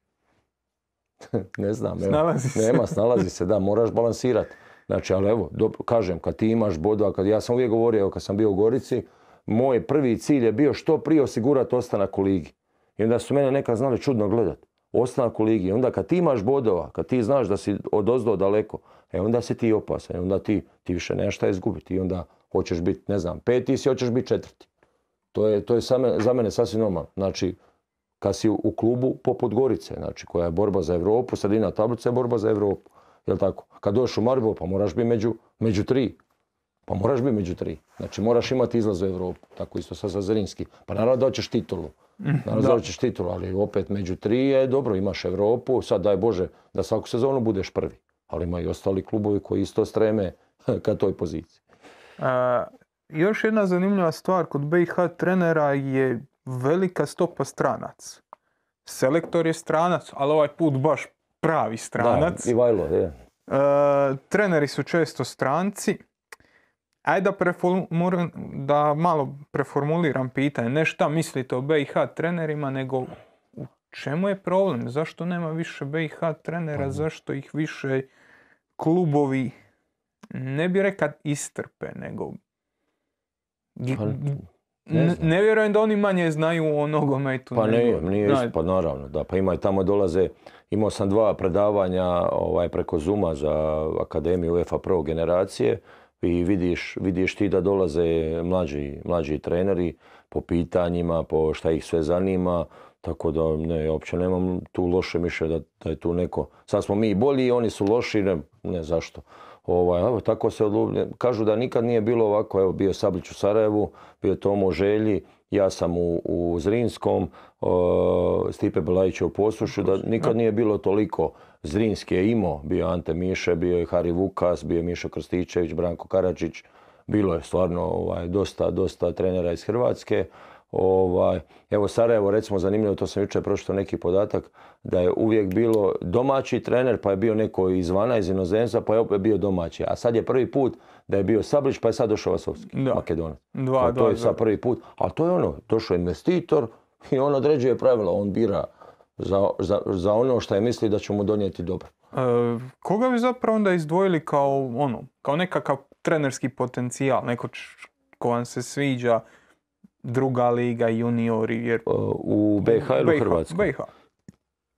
ne znam. evo. Snalazi se. Nema, snalazi se, da, moraš balansirati. Znači, ali evo, dobro, kažem, kad ti imaš bodova, kad ja sam uvijek govorio, evo, kad sam bio u Gorici, moj prvi cilj je bio što prije osigurati ostanak u ligi. I onda su mene nekad znali čudno gledat. Ostanak u ligi. I onda kad ti imaš bodova, kad ti znaš da si od ozdo daleko, e onda si ti opasan. I onda ti, ti više nemaš šta izgubiti. I onda hoćeš biti, ne znam, peti si, hoćeš biti četvrti. To je, to je za mene, za mene sasvim normalno. Znači, kad si u, klubu poput Gorice, znači koja je borba za Europu, sredina tablice je borba za Europu. Jel tako? Kad dođeš u Maribor, pa moraš biti među, među tri. Pa moraš biti među tri. Znači moraš imati izlaz u Europu. Tako isto sa Zrinski. Pa naravno da hoćeš titulu. Naravno da da. hoćeš titulu, ali opet među tri je dobro, imaš Europu. Sad daj Bože da svaku sezonu budeš prvi. Ali ima i ostali klubovi koji isto streme ka toj poziciji. A, još jedna zanimljiva stvar kod BiH trenera je velika stopa stranac. Selektor je stranac, ali ovaj put baš pravi stranac. Da, Ivajlo, je. E, treneri su često stranci. Ajde da, da malo preformuliram pitanje. Ne šta mislite o BiH trenerima, nego u čemu je problem? Zašto nema više BiH trenera? Zašto ih više klubovi, ne bi rekao istrpe, nego... Ne, ne ne vjerujem da oni manje znaju o nogometu. Pa nego- nije, isto, pa naravno, da, pa ima i tamo dolaze, imao sam dva predavanja ovaj, preko Zuma za Akademiju UEFA Pro generacije i vidiš, vidiš ti da dolaze mlađi, mlađi treneri po pitanjima, po šta ih sve zanima, tako da ne, uopće nemam tu loše mišljenje da, da je tu neko, sad smo mi bolji, oni su loši, ne, ne zašto. Ovaj, evo, tako se odlu- kažu da nikad nije bilo ovako, evo bio Sablić u Sarajevu, bio Tomo u Želji, ja sam u, u Zrinskom, Stipe Belajić u Posušu, da nikad nije bilo toliko. Zrinski je imao, bio Ante Miše, bio je Hari Vukas, bio je Mišo Krstičević, Branko Karadžić, bilo je stvarno ovaj, dosta, dosta trenera iz Hrvatske. Ovaj, evo Sarajevo, recimo zanimljivo, to sam jučer pročitao neki podatak, da je uvijek bilo domaći trener, pa je bio neko izvana, iz inozemstva, pa je opet bio domaći. A sad je prvi put da je bio Sablić, pa je sad došao Vasovski. Makedonac. Pa to je sad prvi put. Ali to je ono, došao investitor i on određuje pravila, on bira za, za, za ono što je misli da će mu donijeti dobro. E, koga bi zapravo onda izdvojili kao ono, kao nekakav trenerski potencijal, neko ko vam se sviđa, druga liga, juniori, jer... E, U BiH ili u Hrvatskoj? BiH.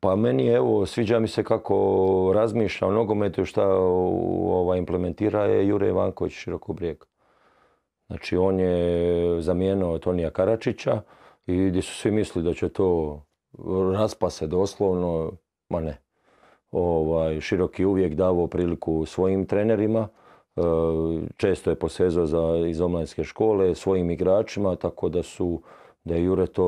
Pa meni evo, sviđa mi se kako razmišlja o nogometu, šta ovaj, implementira je Jure Ivanković Širokobrijeg. Znači, on je zamijenio Tonija Karačića i gdje su svi mislili da će to raspa se doslovno, ma ne. Ovaj, Široki je uvijek davao priliku svojim trenerima, često je posezao za, iz omladinske škole, svojim igračima, tako da su, da je Jure to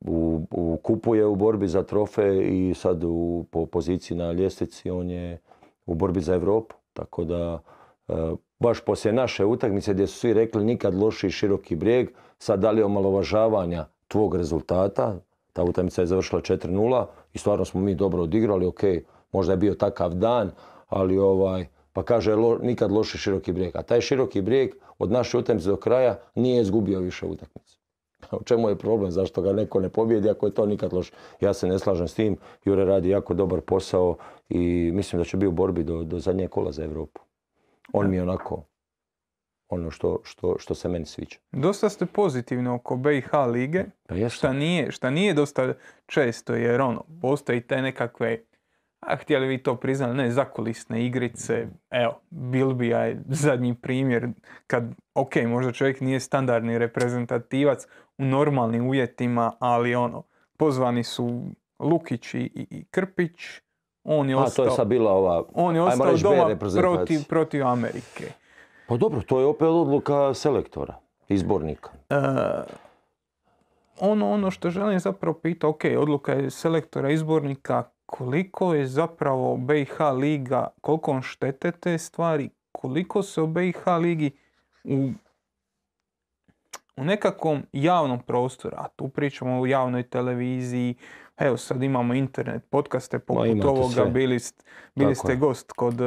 u, u kupuje u borbi za trofej i sad u, po poziciji na ljestvici on je u borbi za Europu. Tako da e, baš poslije naše utakmice gdje su svi rekli nikad loši široki brijeg, sad da li omalovažavanja tvog rezultata, ta utakmica je završila 4-0 i stvarno smo mi dobro odigrali, ok, možda je bio takav dan, ali ovaj, pa kaže lo- nikad loši široki brijeg. A taj široki brijeg od naše utakmice do kraja nije izgubio više utakmice. U čemu je problem? Zašto ga neko ne pobjedi ako je to nikad loše? Ja se ne slažem s tim. Jure radi jako dobar posao i mislim da će biti u borbi do, do zadnjeg kola za Europu. On mi je onako ono što, što, što se meni sviđa. Dosta ste pozitivni oko BiH lige, Pa šta nije, šta nije dosta često, jer ono, postoji te nekakve a htjeli vi to priznali, ne, zakulisne igrice, evo, Bilbija je zadnji primjer, kad, ok, možda čovjek nije standardni reprezentativac u normalnim uvjetima, ali ono, pozvani su Lukić i, i- i Krpić, on je A to ostao, je sad bila ova, on je ostao doma protiv, protiv Amerike. pa dobro, to je opet odluka selektora, izbornika. E, ono, ono što želim zapravo pitati, ok, odluka je selektora izbornika, koliko je zapravo BiH liga, koliko on štete te stvari, koliko se o BiH ligi u, u nekakvom javnom prostoru, a tu pričamo o javnoj televiziji, evo sad imamo internet, podcaste poput ovoga, sve. bili, bili ste je. gost kod e,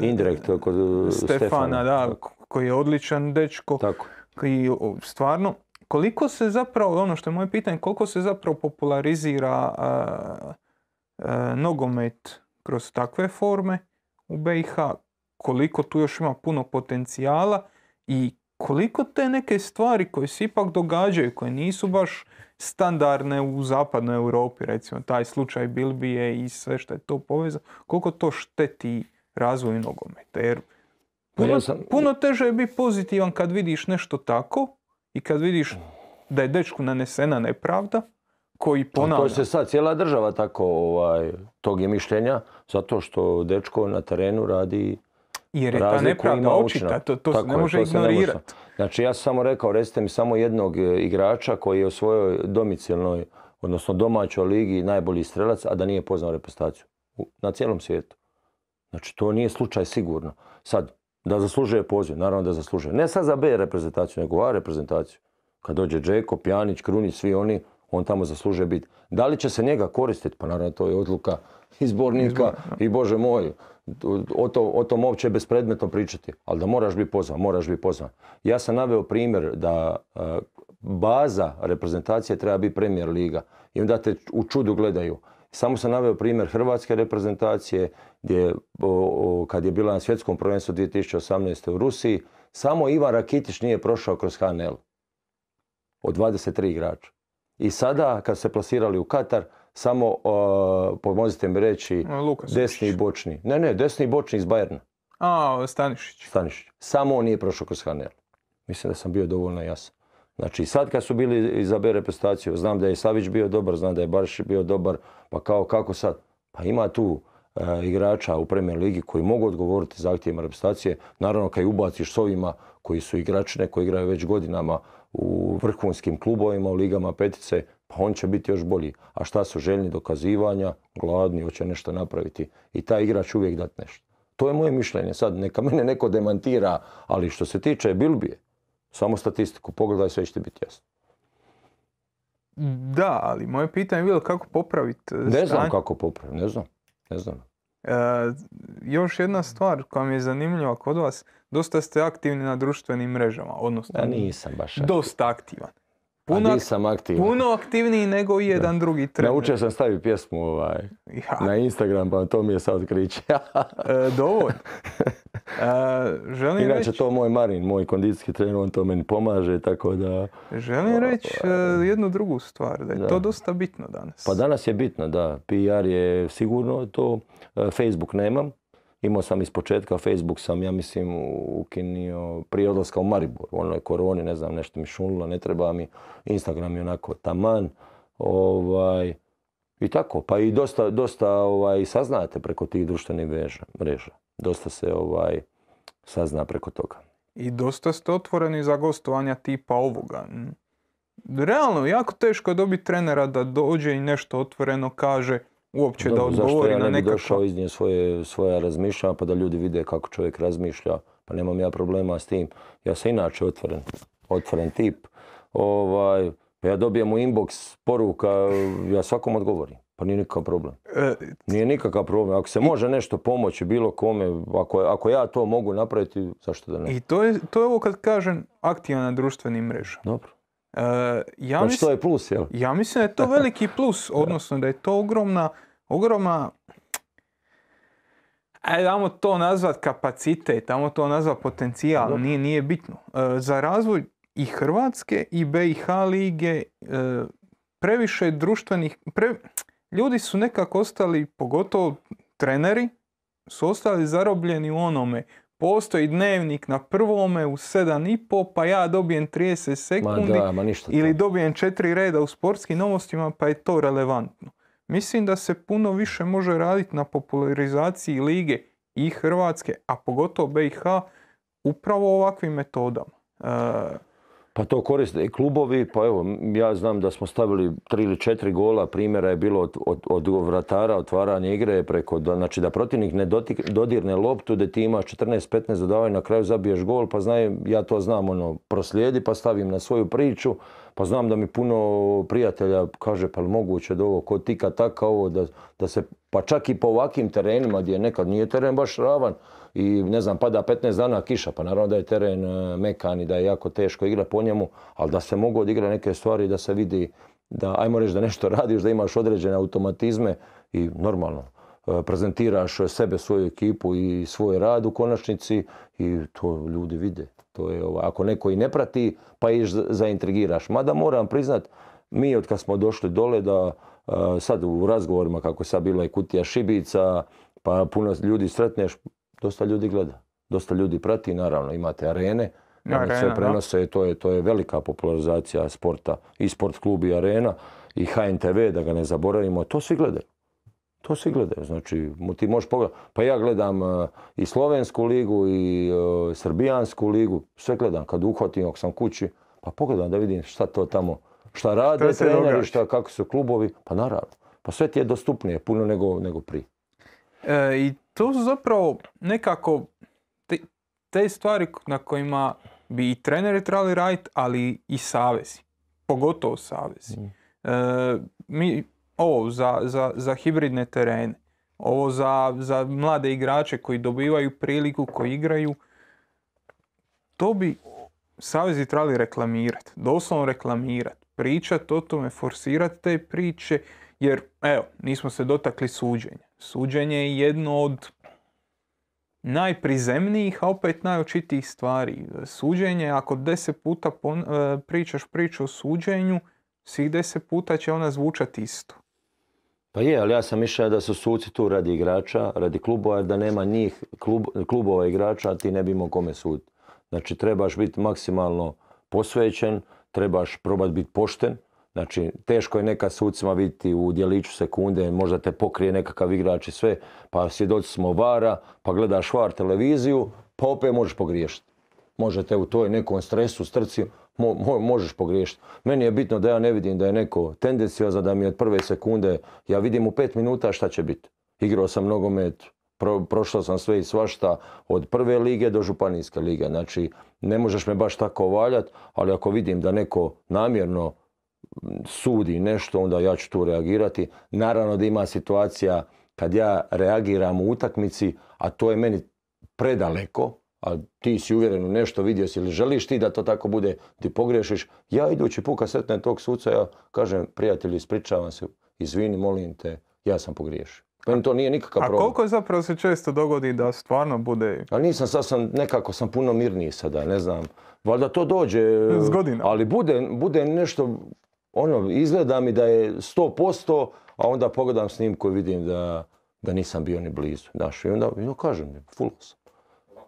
Indirekt kod uh, Stefana, da, Tako, koji je odličan dečko tako. i stvarno, koliko se zapravo, ono što je moje pitanje, koliko se zapravo popularizira a, nogomet kroz takve forme u BiH, koliko tu još ima puno potencijala i koliko te neke stvari koje se ipak događaju, koje nisu baš standardne u zapadnoj Europi, recimo taj slučaj Bilbije i sve što je to povezano, koliko to šteti razvoju nogometa, jer Pa Puno, puno teže je biti pozitivan kad vidiš nešto tako i kad vidiš da je dečku nanesena nepravda koji Pa To ponavlja. se sad cijela država tako ovaj, tog je mišljenja, zato što dečko na terenu radi Jer je ta nepravda očita, to, to se Tako ne je, može to se ne može. ignorirati. Znači ja sam samo rekao, recite mi samo jednog e, igrača koji je u svojoj domicilnoj, odnosno domaćoj ligi najbolji strelac, a da nije poznao reprezentaciju. Na cijelom svijetu. Znači to nije slučaj sigurno. Sad, da zaslužuje poziv, naravno da zaslužuje. Ne sad za B reprezentaciju, nego A reprezentaciju. Kad dođe Džeko, Pjanić, Krunić, svi oni, on tamo zaslužuje biti. Da li će se njega koristiti? Pa naravno to je odluka izbornika i bože moj, o, to, o tom uopće je bespredmetno pričati, ali da moraš biti pozvan, moraš biti pozvan. Ja sam naveo primjer da e, baza reprezentacije treba biti premijer liga i onda te u čudu gledaju. Samo sam naveo primjer hrvatske reprezentacije gdje o, o, kad je bila na svjetskom prvenstvu 2018. u Rusiji, samo Ivan Rakitić nije prošao kroz HNL od 23 igrača. I sada kad su se plasirali u Katar, samo, pomozite mi reći, Lukas. desni i bočni. Ne, ne, desni i bočni iz Bajerna, A, Stanišić. Stanišić. Samo on nije prošao kroz HNL. Mislim da sam bio dovoljno jasan. Znači sad kad su bili za B reprezentaciju, znam da je Savić bio dobar, znam da je Barišić bio dobar, pa kao kako sad? Pa ima tu e, igrača u Premier Ligi koji mogu odgovoriti zahtjevima reprezentacije. Naravno kad ubaciš s ovima koji su igračine, koji igraju već godinama u vrhunskim klubovima, u ligama petice, pa on će biti još bolji. A šta su željni dokazivanja, gladni, hoće nešto napraviti. I taj igrač uvijek dat nešto. To je moje mišljenje. Sad neka mene neko demantira, ali što se tiče Bilbije, samo statistiku, pogledaj sve će ti biti jasno. Da, ali moje pitanje je bilo kako popraviti Ne znam stanje. kako popraviti, ne znam. Ne znam. E, još jedna stvar koja mi je zanimljiva kod vas, dosta ste aktivni na društvenim mrežama, odnosno Ja nisam baš. dosta aktivan. Puno, aktivan. puno aktivniji nego i jedan drugi trener. Naučio sam staviti pjesmu ovaj, Ja, na Instagram, pa to mi je sad otkriće. e, dovoljno. E, želim Inače reći, to moj Marin, moj kondicijski trener, on to meni pomaže, tako da... želim reći e, jednu drugu stvar, da je Da. to dosta bitno danas. Pa danas je bitno, da. PR je sigurno to. E, Facebook nemam. Imao sam iz početka, Facebook sam, ja mislim, ukinio prije odlaska u Maribor. U onoj koroni, ne znam, nešto mi šunilo, ne treba mi. Instagram je onako taman. Ovaj, I tako, pa i dosta, dosta ovaj, saznate preko tih društvenih mreža. mreža. Dosta se ovaj, sazna preko toga. I dosta ste otvoreni za gostovanja tipa ovoga. Realno, jako teško je dobiti trenera da dođe i nešto otvoreno kaže, uopće da Dobro, zašto odgovori ja ne bi nekakva... došao iznije svoje, svoja razmišljanja pa da ljudi vide kako čovjek razmišlja. Pa nemam ja problema s tim. Ja sam inače otvoren, otvoren tip. Ovaj, ja dobijem u inbox poruka, ja svakom odgovorim. Pa nije nikakav problem. E, Nije nikakav problem. Ako se može nešto pomoći bilo kome, ako, ako ja to mogu napraviti, zašto da ne? I to je, to je ovo kad kažem aktivan na društvenim mrežama. Dobro. E, ja, Znači mislim, to je plus, jel? ja mislim da je to veliki plus, odnosno da je to ogromna, ogromna Ajde, damo to nazvat kapacitet, damo to nazvat potencijal, nije, nije bitno. E, za razvoj i Hrvatske i BiH lige e, previše društvenih, pre, ljudi su nekako ostali, pogotovo treneri, su ostali zarobljeni u onome. Postoji dnevnik na prvome u 7,5 pa ja dobijem 30 Ma sekundi da, ma ništa. ili dobijem četiri reda u sportskim novostima pa je to relevantno. Mislim da se puno više može raditi na popularizaciji lige i Hrvatske, a pogotovo BiH, upravo ovakvim metodama. E, Pa to koriste i klubovi, pa evo, ja znam da smo stavili tri ili četiri gola, primjera je bilo od, od, od vratara, otvaranja igre, preko, znači da protivnik ne dotik- dodirne loptu, da ti imaš 14-15 dodavanja, na kraju zabiješ gol, pa znaj, ja to znam, ono, proslijedi, pa stavim na svoju priču, pa znam da mi puno prijatelja kaže, pa moguće da ovo kod tika taka ovo, da, da se, pa čak i po ovakvim terenima gdje nekad nije teren baš ravan i ne znam, pada 15 dana kiša, pa naravno da je teren e, mekan i da je jako teško igra po njemu, ali da se mogu odigrati neke stvari da se vidi da, ajmo reći da nešto radiš, da imaš određene automatizme i normalno e, prezentiraš sebe, svoju ekipu i svoj rad u konačnici i to ljudi vide. To je, ovo, ako neko i ne prati, pa iš zaintrigiraš. Mada moram priznat, mi od kad smo došli dole da e, sad u razgovorima kako je sad bila i kutija šibica, pa puno ljudi sretneš, dosta ljudi gleda. Dosta ljudi prati, naravno imate arene, Arena, sve prenose, to je, to je velika popularizacija sporta i sport klub i arena i HNTV, da ga ne zaboravimo, to svi gledaju. To svi gledaju, znači ti možeš pogledati. Pa ja gledam e, i Slovensku ligu i e, Srbijansku ligu, sve gledam. Kad uhvatim, ako sam kući, pa pogledam da vidim šta to tamo, šta rade treneri, šta, kako su klubovi, pa naravno. Pa sve ti je dostupnije puno nego, nego prije. E, I to su zapravo nekako te, te stvari na kojima bi i treneri trebali raditi, ali i savezi. Pogotovo savezi. E, mi, ovo za, za, za hibridne terene, ovo za, za mlade igrače koji dobivaju priliku, koji igraju, to bi savezi trebali reklamirati, doslovno reklamirati, pričati o tome, forsirati te priče, jer evo, nismo se dotakli suđenja. Suđenje je jedno od najprizemnijih, a opet najočitijih stvari. Suđenje, ako deset puta e, pričaš priču o suđenju, svih deset puta će ona zvučati isto. Pa je, ali ja sam mišljenja da su suci tu radi igrača, radi klubova, da nema njih, klub, klubova igrača, ti ne bi imao kome suditi. Znači, trebaš biti maksimalno posvećen, trebaš probati biti pošten. Znači, teško je nekad sucima vidjeti u djeliću sekunde, možda te pokrije nekakav igrač i sve, pa svjedoci smo vara, pa gledaš var televiziju, pa opet možeš pogriješiti. Možete u toj nekom stresu, strci, mo- mo- možeš pogriješiti. Meni je bitno da ja ne vidim da je neko tendenciozan, da mi od prve sekunde, ja vidim u pet minuta šta će biti. Igrao sam nogomet, pro- prošao sam sve i svašta, od prve lige do županijske lige. Znači, ne možeš me baš tako valjat, ali ako vidim da neko namjerno sudi nešto, onda ja ću tu reagirati. Naravno da ima situacija kad ja reagiram u utakmici, a to je meni predaleko, a ti si uvjeren u nešto, vidio si ili želiš ti da to tako bude, ti pogriješiš. Ja idući put kad sretnem tog suca, ja kažem, prijatelju, ispričavam se, izvini, molim te, ja sam pogriješio. Meni to nije nikakav A problem. koliko zapravo se često dogodi da stvarno bude... Ali nisam, sad sam, nekako sam puno mirniji sada, ne znam. Valjda to dođe, S ali bude, bude nešto, ono, izgleda mi da je 100%, a onda pogledam snimku i vidim da, da nisam bio ni blizu. Znaš, i onda ja kažem, fulo sam.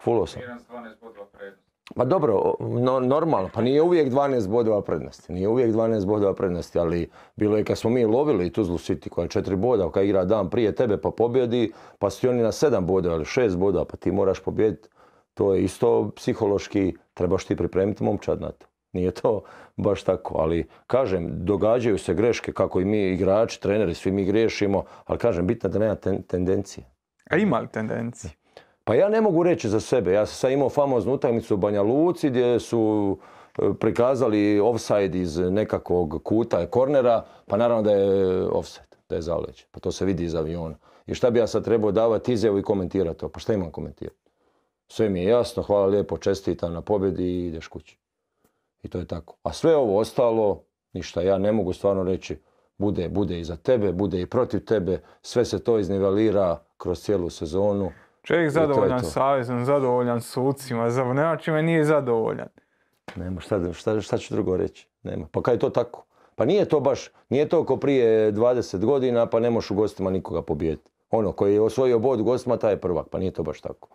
Fulo sam. Miran s 12 bodova prednosti. Pa dobro, no, normalno, pa nije uvijek 12 bodova prednosti, nije uvijek 12 bodova prednosti, ali bilo je kad smo mi lovili Tuzlu City koja je 4 boda, koja igra dan prije tebe pa pobjedi, pa su oni na 7 bodova ili 6 bodova, pa ti moraš pobjediti. To je isto psihološki, trebaš ti pripremiti momčad na to. Nije to baš tako, ali kažem, događaju se greške kako i mi igrači, treneri, svi mi griješimo, ali kažem, bitno je da nema ten- tendencije. A ima li tendencije? Pa ja ne mogu reći za sebe. Ja sam sad imao famoznu utakmicu u Banja Luci gdje su e, prikazali offside iz nekakvog kuta, kornera, pa naravno da je offside, da je zaleđe. Pa to se vidi iz aviona. I šta bi ja sad trebao davati izjavu i komentirati to? Pa šta imam komentirati? Sve mi je jasno, hvala lijepo, čestitam na pobjedi i ideš kući. I to je tako. A sve ovo ostalo, ništa, ja ne mogu stvarno reći, bude, bude i za tebe, bude i protiv tebe, sve se to iznivelira kroz cijelu sezonu. Čovjek zadovoljan savezom, zadovoljan sucima, za nema čime nije zadovoljan. Nema, šta, šta, šta ću drugo reći? Nema. Pa kad je to tako? Pa nije to baš, nije to ko prije 20 godina pa ne možeš u gostima nikoga pobijediti. Ono koji je osvojio bod u gostima taj je prvak, pa nije to baš tako.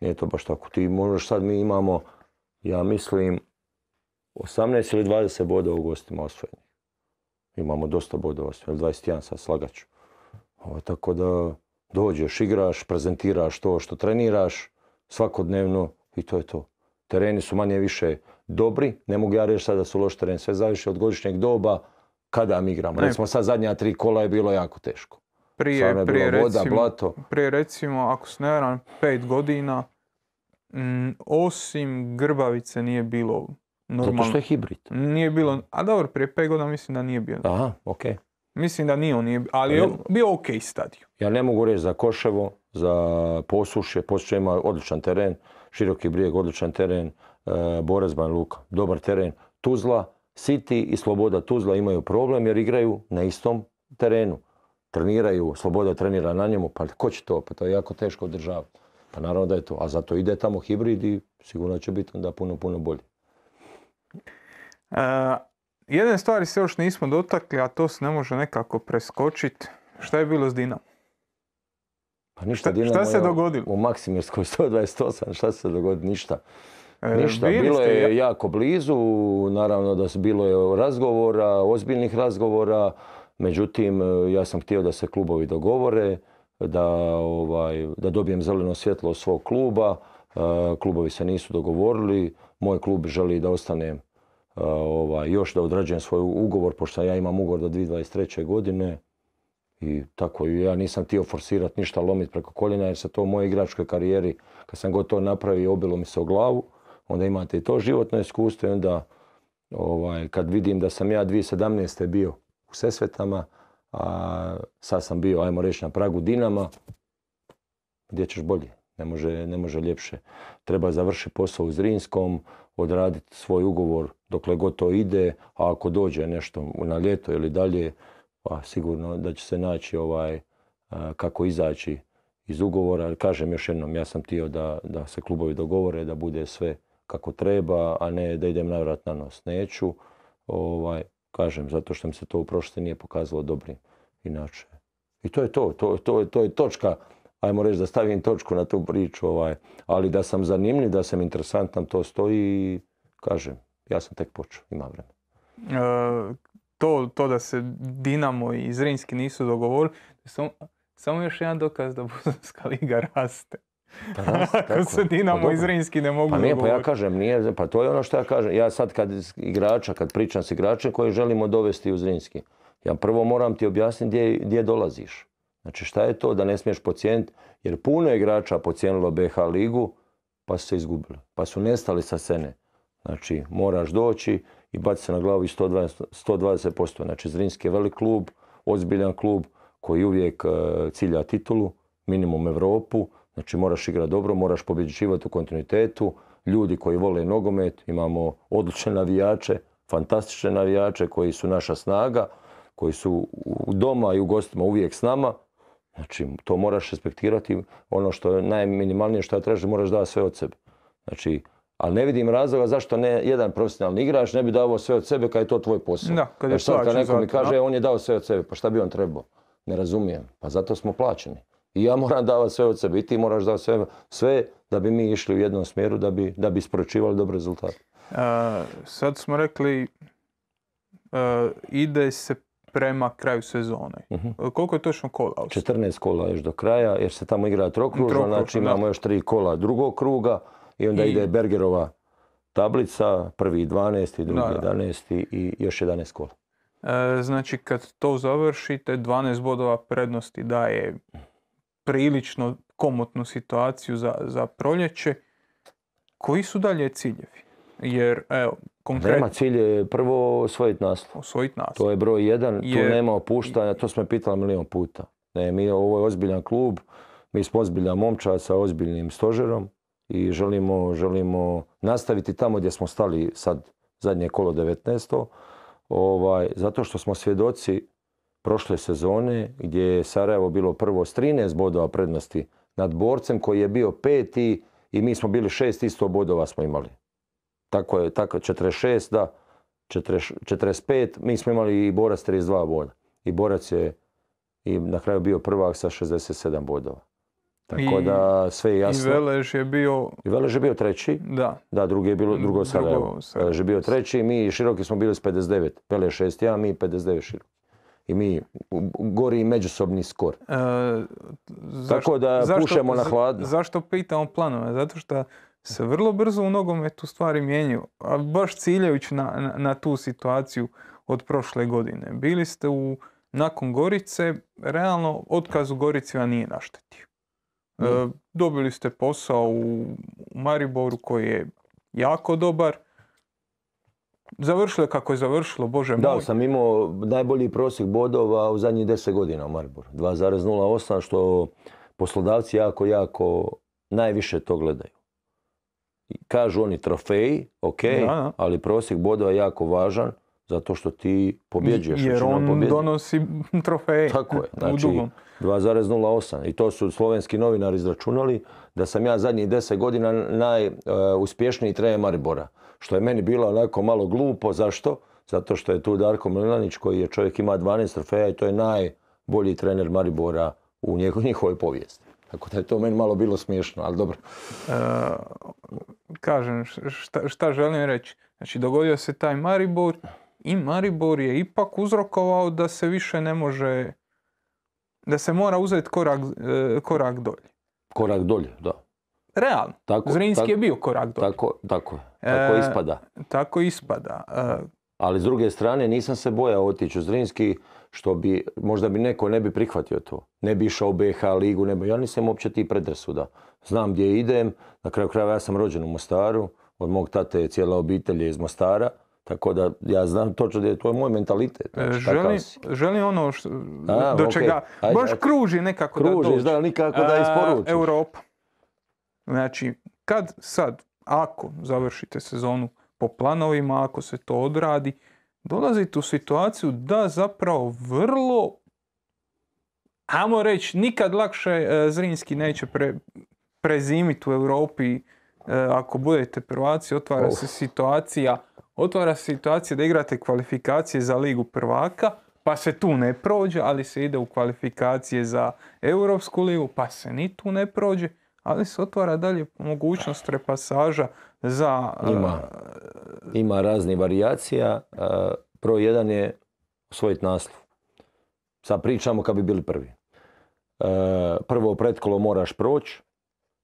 Nije to baš tako. Ti možeš sad, mi imamo, ja mislim, 18 ili 20 bodova u gostima osvojenih. Imamo dosta bodova osvojenih, 21 sad slagaću. Ovo, tako da dođeš, igraš, prezentiraš to što treniraš svakodnevno i to je to. Tereni su manje više dobri, ne mogu ja reći sad da su loš teren, sve zavisi od godišnjeg doba kada mi igramo. Ne. Recimo sad zadnja tri kola je bilo jako teško. Prije, je prije, voda, recimo, blato. prije recimo, ako se ne varam, pet godina, mm, osim Grbavice nije bilo Zato normalno. što je hibrid. Nije bilo, a dobro, prije pet godina mislim da nije bio. Aha, okej. Mislim da nije on, nije, ali je bio ok stadion. Ja ne mogu reći za Koševo, za Posušje, Posušje ima odličan teren, Široki brijeg, odličan teren, e, Borac Banja Luka, dobar teren, Tuzla, City i Sloboda Tuzla imaju problem jer igraju na istom terenu. Treniraju, Sloboda trenira na njemu, pa ko će to? Pa to je jako teško održavati. Pa naravno da je to, a zato ide tamo hibrid i sigurno će biti onda puno, puno bolje. E, jedne stvari se još nismo dotakli, a to se ne može nekako preskočiti. Šta je bilo s Dinamo? Pa ništa, Šta- šta Dinamo se je dogodilo? U Maksimirskoj 128, šta se dogodi? Ništa. E, Ništa, bili bilo je ja- jako blizu, naravno da bilo je razgovora, ozbiljnih razgovora, međutim e, ja sam htio da se klubovi dogovore, da, ovaj, da dobijem zeleno svjetlo od svog kluba, klubovi se nisu dogovorili, moj klub želi da ostanem e, ovaj, još da odrađujem svoj ugovor, pošto ja imam ugovor do 2023. godine, i tako ja nisam htio forsirati ništa lomit preko koljena jer se to u mojoj igračkoj karijeri kad sam god to napravio obilo mi se o glavu. Onda imate i to životno iskustvo i onda ovaj, kad vidim da sam ja 2017. bio u Sesvetama, a sad sam bio, ajmo reći, na pragu Dinama, gdje ćeš bolje? Ne može, ne može ljepše. Treba završiti posao u Zrinskom, odraditi svoj ugovor dokle god to ide, a ako dođe nešto na ljeto ili dalje, pa sigurno da će se naći ovaj, kako izaći iz ugovora. Kažem još jednom, ja sam htio da, da se klubovi dogovore, da bude sve kako treba, a ne da idem navrat na nos. Neću, ovaj, kažem, zato što mi se to u prošlosti nije pokazalo dobrim. Inače, i to je to, to, to, to je točka, ajmo reći da stavim točku na tu priču, ovaj, ali da sam zanimljiv, da sam interesantan, to stoji i kažem, ja sam tek počeo, ima vremena. E, to, to da se Dinamo i Zrinski nisu dogovorili, samo, samo još jedan dokaz da Bosanska liga raste. Pa raste, Ako se. Pa Dinamo i dobro. Zrinski ne mogu Pa nije, pa ja dogovoriti. kažem, nije, pa to je ono što ja kažem. Ja sad kad igrača, kad pričam s igračem koje želimo dovesti u Zrinski, ja prvo moram ti objasniti gdje, gdje dolaziš. Znači šta je to da ne smiješ pocijeniti, jer puno igrača pocijenilo BH ligu, pa su se izgubili, pa su nestali sa scene. Znači moraš doći i baciti se na glavu i 120%. 120%. Znači Zrinski je velik klub, ozbiljan klub koji uvijek e, cilja titulu, minimum Europu, znači moraš igrati dobro, moraš pobjeđivati u kontinuitetu, ljudi koji vole nogomet, imamo odlične navijače, fantastične navijače koji su naša snaga, koji su doma i u gostima uvijek s nama, Znači, to moraš respektirati. Ono što je najminimalnije što ja tražim, moraš dati sve od sebe. Znači, ali ne vidim razloga zašto ne jedan profesionalni igrač ne bi dao sve od sebe kad je to tvoj posao. Da, kad je Znači, kad neko mi kaže, da. on je dao sve od sebe, pa šta bi on trebao? Ne razumijem. Pa zato smo plaćeni. I ja moram davati sve od sebe i ti moraš davati sve, sve da bi mi išli u jednom smjeru, da bi, da bi isporučivali dobre rezultate. E, sad smo rekli, e, ide se prema kraju sezone. Mhm. E, Koliko je točno kola? ostalo? 14 kola još do kraja, jer se tamo igra trokružno, znači imamo još tri kola drugog kruga i onda I- ide Bergerova tablica, prvi 12, drugi Da, da. 11 i još 11 kola. E, znači kad to završite, 12 bodova prednosti daje prilično komotnu situaciju za, za proljeće. Koji su dalje ciljevi? Jer, evo, Nema konkretno, cilj je prvo osvojiti naslov. osvojiti nas. To je broj jedan, tu nema opuštanja, to smo pitali milion puta. Ne, mi, ovo je ozbiljan klub, mi smo ozbiljan momčad sa ozbiljnim stožerom i želimo, želimo nastaviti tamo gdje smo stali sad zadnje kolo 19. Ovaj, zato što smo svjedoci prošle sezone gdje je Sarajevo bilo prvo s 13 bodova prednosti nad borcem koji je bio peti i mi smo bili šest isto bodova smo imali. Tako je, tako 46, da. 40 45, mi smo imali i Borac 32 boda. I Borac je i na kraju bio prvak sa 67 bodova. Tako I- da sve je I jasno. Velež je bio, I Velež je bio treći, da, da, drugi je bilo, drugo Sarajevo. Drugo Sarajevo. Velež je bio treći, mi Široki smo bili s 59. Pele 6-1, mi 59 Široki. I mi gori međusobni skor. E, zašto- Tako da zašto- pušemo na hladno. Zašto pitamo planove? Zato što se vrlo brzo u nogometu stvari mijenjaju, a baš ciljajući na, na, na tu situaciju od prošle godine. Bili ste u, nakon Gorice, realno otkaz u Gorici vam nije naštetio. E, Mm. dobili ste posao u, u Mariboru koji je jako dobar. Završilo je kako je završilo, Bože Da, moj. sam imao najbolji prosjek bodova u zadnjih 10 godina u Mariboru. 2,08 što poslodavci jako, jako najviše to gledaju. Kažu oni trofeji, ok, Da, da. ali prosjek bodova je jako važan zato što ti pobjeđuješ. Jer on pobjedi. donosi trofeje Tako je, znači dugom. 2,08 i to su slovenski novinari izračunali da sam ja zadnjih 10 godina najuspješniji trener Maribora. Što je meni bilo onako malo glupo, zašto? Zato što je tu Darko Milanić koji je čovjek ima 12 trofeja i to je najbolji trener Maribora u njihovoj povijesti. Tako da je to meni malo bilo smiješno, ali dobro. E, kažem, šta, šta želim reći? Znači, dogodio se taj Maribor i Maribor je ipak uzrokovao da se više ne može, da se mora uzeti korak, e, korak dolje. Korak dolje, da. Realno. Tako, Zrinski tako, je bio korak dolje. Tako, tako, tako E, ispada. Tako ispada. E, Ali s druge strane nisam se bojao otići u Zrinski što bi, možda bi neko ne bi prihvatio to. Ne bi išao u BH ligu, ne bi, ja nisam uopće ti predrasuda. Znam gdje idem, na kraju krajeva ja sam rođen u Mostaru, od mog tate je cijela obitelj je iz Mostara, tako da ja znam točno da je to je moj mentalitet. Znači, takav želim, si. želim ono što, A, do čega Ajde, baš ajde. kruži nekako Kružiš, da dođe. da, nikako da A, isporučiš. Europa. Znači, kad sad, ako završite sezonu po planovima, ako se to odradi, dolazite u situaciju da zapravo vrlo, ajmo reći, nikad lakše e, Zrinski neće pre, prezimiti u Europi. E, ako budete prvaci, otvara se situacija, otvara se situacija da igrate kvalifikacije za ligu prvaka, pa se tu ne prođe, ali se ide u kvalifikacije za Europsku ligu, pa se ni tu ne prođe, ali se otvara dalje mogućnost repasaža za... Ima. Ima raznih varijacija. e, Broj jedan je osvojiti naslov. Sad pričamo kad bi bili prvi. E, Prvo pretkolo moraš proći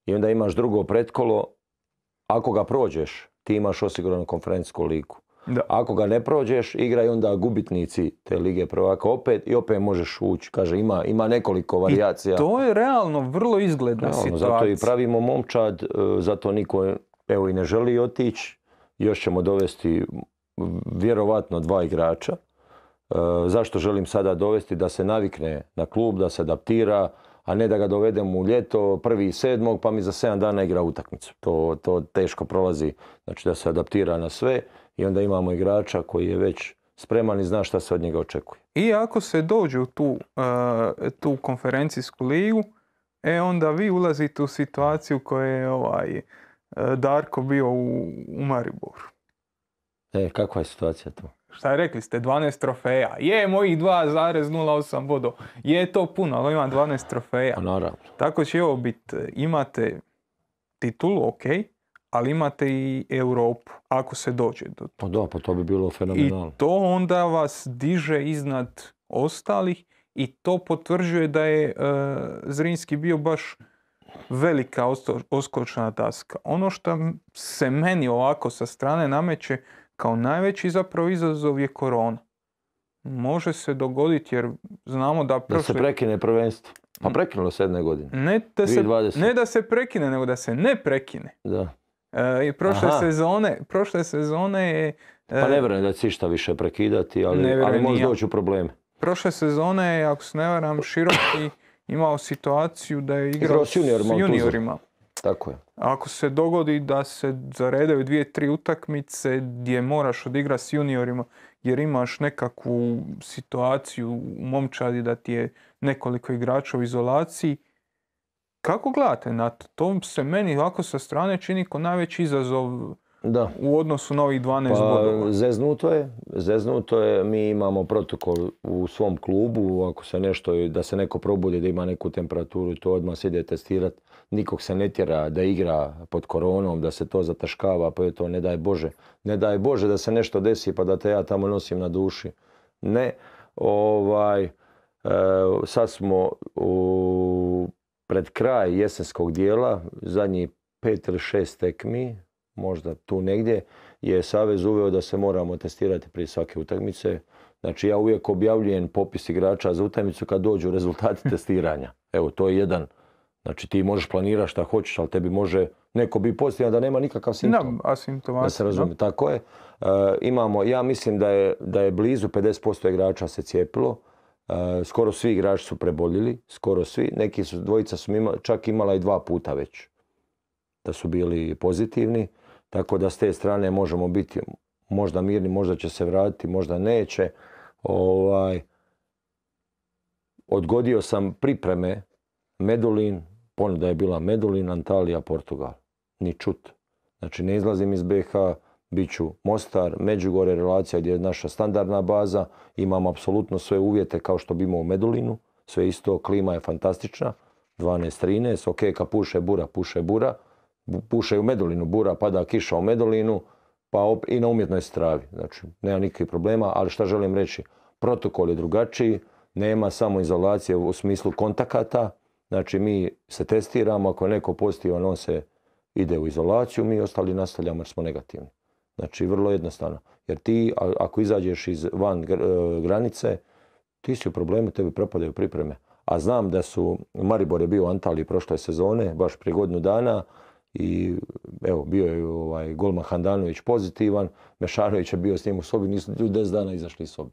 i onda imaš drugo pretkolo. Ako ga prođeš, ti imaš osiguranu konferencijsku ligu. Da. Ako ga ne prođeš, igraju onda gubitnici te lige prvaka opet i opet možeš ući. Kaže, ima, ima nekoliko varijacija. To je realno vrlo izgledna Realno, situacija. zato i pravimo momčad, e, zato niko evo i ne želi otići. Još ćemo dovesti vjerovatno dva igrača. E, zašto želim sada dovesti? Da se navikne na klub, da se adaptira, a ne da ga dovedem u ljeto prvi sedmog pa mi za sedam dana igra utakmicu. To, to teško prolazi, znači da se adaptira na sve i onda imamo igrača koji je već spreman i zna šta se od njega očekuje. I ako se dođe u tu, e, tu konferencijsku ligu, e onda vi ulazite u situaciju koja je ovaj, e, Darko bio u, u Mariboru. E, kakva je situacija tu? Šta rekli ste, 12 trofeja. Je, mojih 2,08 bodova. Je to puno, ali imam 12 trofeja. Pa naravno. Tako će ovo biti. Imate titulu, ok, ali imate i Europu, ako se dođe do Pa da, pa to bi bilo I fenomenalno. to onda vas diže iznad ostalih i to potvrđuje da je e, Zrinski bio baš velika oskočna daska. Ono što se meni ovako sa strane nameće kao najveći zapravo izazov je korona. Može se dogoditi jer znamo da Da se prošle... prekine prvenstvo. Pa prekinulo se jedne godine. ne, da se, 2020. ne da se prekine, nego da se ne prekine. Da. E, I prošle Aha. sezone, prošle sezone je... e, Pa ne vjerujem da će išta više prekidati, ali, ali može doći u probleme. Prošle sezone je, ako se ne varam, Široki imao situaciju da je igrao Igrao s juniorima juniorima. Tako je. Ako se dogodi da se zaredaju dvije, tri utakmice gdje moraš odigrati s juniorima jer imaš nekakvu situaciju u momčadi da ti je nekoliko igrača u izolaciji, kako gledate na to? To se meni ovako sa strane čini kao najveći izazov Da. u odnosu na ovih 12 Pa, bodova. zeznuto je, zeznuto je, mi imamo protokol u svom klubu, ako se nešto, da se neko probudi da ima neku temperaturu, to odmah se ide testirat. Nikog se ne tjera da igra pod koronom, da se to zataškava, pa je to ne daj Bože. Ne daj Bože da se nešto desi pa da te ja tamo nosim na duši. Ne, ovaj, e, sad smo u, pred kraj jesenskog dijela, zadnji pet ili šest tekmi, možda tu negdje, je Savez uveo da se moramo testirati prije svake utakmice. Znači ja uvijek objavljujem popis igrača za utakmicu kad dođu rezultati testiranja. Evo, to je jedan. Znači ti možeš planirati šta hoćeš, ali tebi može neko bi pozitivan da nema nikakav simptom. Da. Da se razumije, tako je. E, imamo, ja mislim da je, da je blizu 50% igrača se cijepilo. Skoro svi igrači su preboljeli, skoro svi. Neki su, dvojica su ima, čak imala i dva puta već da su bili pozitivni. Tako da s te strane možemo biti možda mirni, možda će se vratiti, možda neće. Ovaj, odgodio sam pripreme Medulin, ponuda je bila Medulin, Antalija, Portugal. Ni čut. Znači ne izlazim iz BH, bit ću Mostar, Međugorje, relacija gdje je naša standardna baza, imam apsolutno sve uvjete kao što bi imao u Medulinu, sve isto, klima je fantastična, 12-13, ok, kad puše bura, puše bura, Bu- puše u Medulinu, bura, pada kiša u Medulinu, pa i na umjetnoj stravi. Znači, nema nikakvih problema, ali šta želim reći, protokol je drugačiji, nema samo izolacije u smislu kontakata, znači mi se testiramo, ako je neko pozitivan, on se ide u izolaciju, mi ostali nastavljamo jer smo negativni. Znači, vrlo jednostavno. Jer ti, ako izađeš iz van e, granice, ti si u problemu, tebi propadaju pripreme. A znam da su, Maribor je bio u Antaliji prošle sezone, baš prije godinu dana, i evo, bio je ovaj, golman Handanović pozitivan, Mešanović je bio s njim u sobi, nisu ljudi 10 dana izašli iz sobe.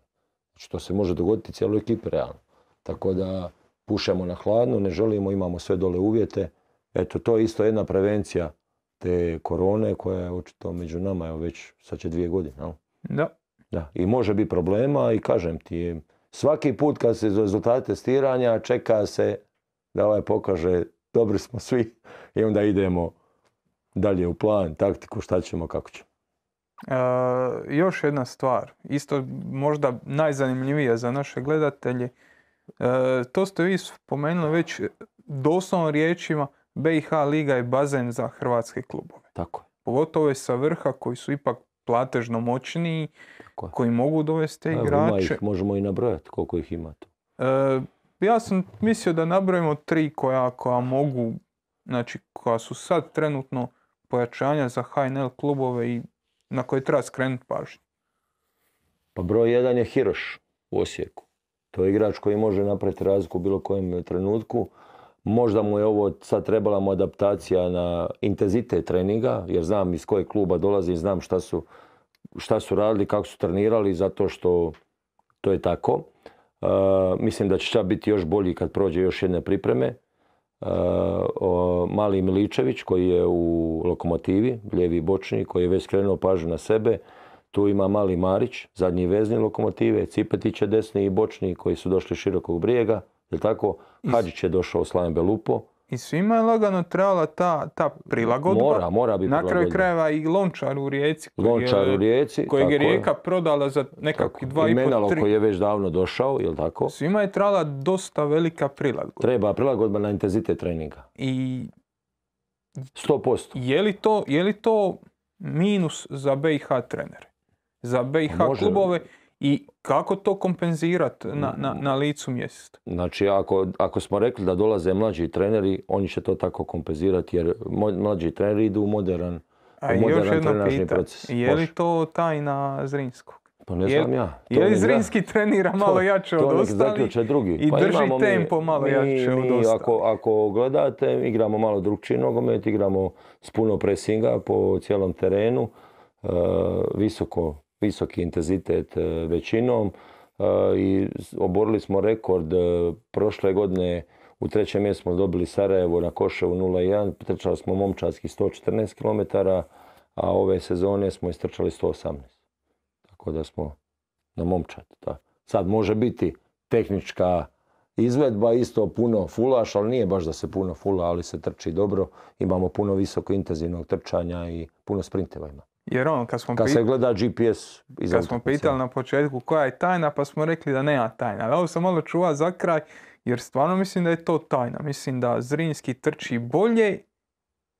Znači, to se može dogoditi cijeloj ekipi realno. Tako da pušemo na hladno, ne želimo, imamo sve dole uvjete. Eto, to je isto jedna prevencija te korone koja je očito među nama, evo već sad će dvije godine. jel? Da. Da, i može biti problema i kažem ti, svaki put kad se rezultati testiranja čeka se da ovaj pokaže dobri smo svi i onda idemo dalje u plan, taktiku, šta ćemo, kako ćemo. E, još jedna stvar, isto možda najzanimljivija za naše gledatelje. E, to ste vi spomenuli već doslovno riječima BiH Liga je bazen za hrvatske klubove. Tako je. Pogotovo je sa vrha koji su ipak platežno moćniji, Tako je. koji mogu dovesti te igrače. ih, možemo i nabrojati koliko ih ima tu. E, ja sam mislio da nabrojimo tri koja, koja mogu, znači koja su sad trenutno pojačanja za HNL klubove i na koje treba skrenuti pažnju. Pa broj jedan je Hiroš u Osijeku. To je igrač koji može napraviti razliku u bilo kojem trenutku. Možda mu je ovo sad trebala mu adaptacija na intenzitet treninga, jer znam iz kojeg kluba dolazi, znam šta su, šta su radili, kako su trenirali, zato što to je tako. E, mislim da će čak biti još bolji kad prođe još jedne pripreme. O, mali Miličević koji je u lokomotivi, lijevi bočni, koji je već skrenuo pažnju na sebe. Tu ima mali Marić, zadnji vezni lokomotive, Cipetić desni i bočni koji su došli širokog brijega. Je tako? Hadžić je došao Slaven Belupo. I svima je lagano trebala ta, ta prilagodba. Mora, mora biti Na kraju krajeva i Lončar u Rijeci. koji Lončar u Rijeci. Kojeg je Rijeka prodala za nekakvih dva I pol, tri. koji je već davno došao, jel tako? Svima je trebala dosta velika prilagodba. Treba prilagodba na intenzitet treninga. I 100%. je li to, je li to minus za BiH trenere? Za BiH Pa može. klubove i kako to kompenzirati na, na, na licu mjesta? Znači, ako, ako smo rekli da dolaze mlađi treneri, oni će to tako kompenzirati jer mlađi treneri idu u modern, A u i još jedno trenažni pitanje, proces. je li Može. to tajna Zrinskog? Pa ne znam ja. To Je li Zrinski trenira to- malo jače od ostalih? i Pa drži imamo mi- tempo malo mi- jače od mi ostalih. Ako, ako gledate, igramo malo drugčiji nogomet, igramo s puno presinga po cijelom terenu, e, visoko, visoki intenzitet e, većinom e, i oborili smo rekord e, prošle godine u trećem mjestu smo dobili Sarajevo na Koševu 0-1, trčali smo momčadski 114 km, a ove sezone smo istrčali 118. Tako da smo na momčad. Da. Sad može biti tehnička izvedba, isto puno fulaš, ali nije baš da se puno fula, ali se trči dobro. Imamo puno visoko intenzivnog trčanja i puno sprinteva ima. Jer ono, kad smo, Kad se gleda GPS iz kad smo pitali na početku koja je tajna, pa smo rekli da nema tajna. Ali ovo sam malo čuva za kraj, jer stvarno mislim da je to tajna. Mislim da Zrinski trči bolje,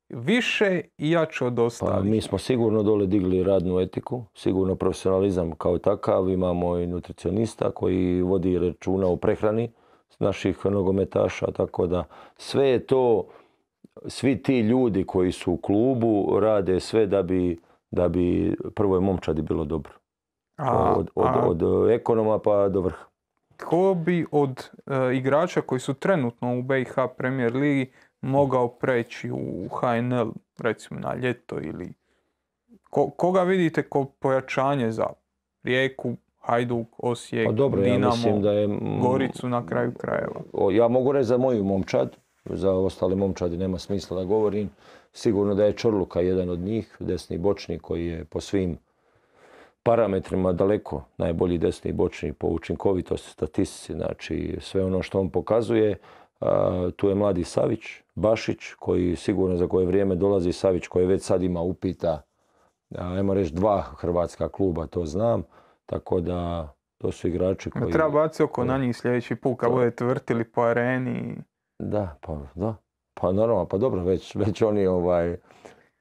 više i jače od Pa ostalih. mi smo sigurno dole digli radnu etiku, sigurno profesionalizam kao takav, imamo i nutricionista koji vodi računa o prehrani naših nogometaša, tako da sve je to, svi ti ljudi koji su u klubu rade sve da bi, da bi prvoj momčadi bilo dobro. A- od, od, a od ekonoma pa do vrha. tko bi od e, igrača koji su trenutno u BiH Premier Ligi mogao preći u HNL, recimo na ljeto ili... Ko- koga vidite ko pojačanje za Rijeku, Hajduk, Osijek, Pa dobro, ja Dinamo, mislim da je... Goricu na kraju krajeva? O, Ja mogu reći za moju momčad, za ostale momčadi nema smisla da govorim. Sigurno da je Čorluka jedan od njih, desni bočni koji je po svim parametrima daleko najbolji desni bočni po učinkovitosti statistici, znači sve ono što on pokazuje. A, tu je mladi Savić, Bašić koji sigurno za koje vrijeme dolazi Savić koji već sad ima upita, ajmo reći dva hrvatska kluba, to znam, tako da to su igrači koji... Treba baciti oko na njih sljedeći put kad budete vrtili po areni. Da, pa da. Pa normalno, pa dobro, već, već oni ovaj,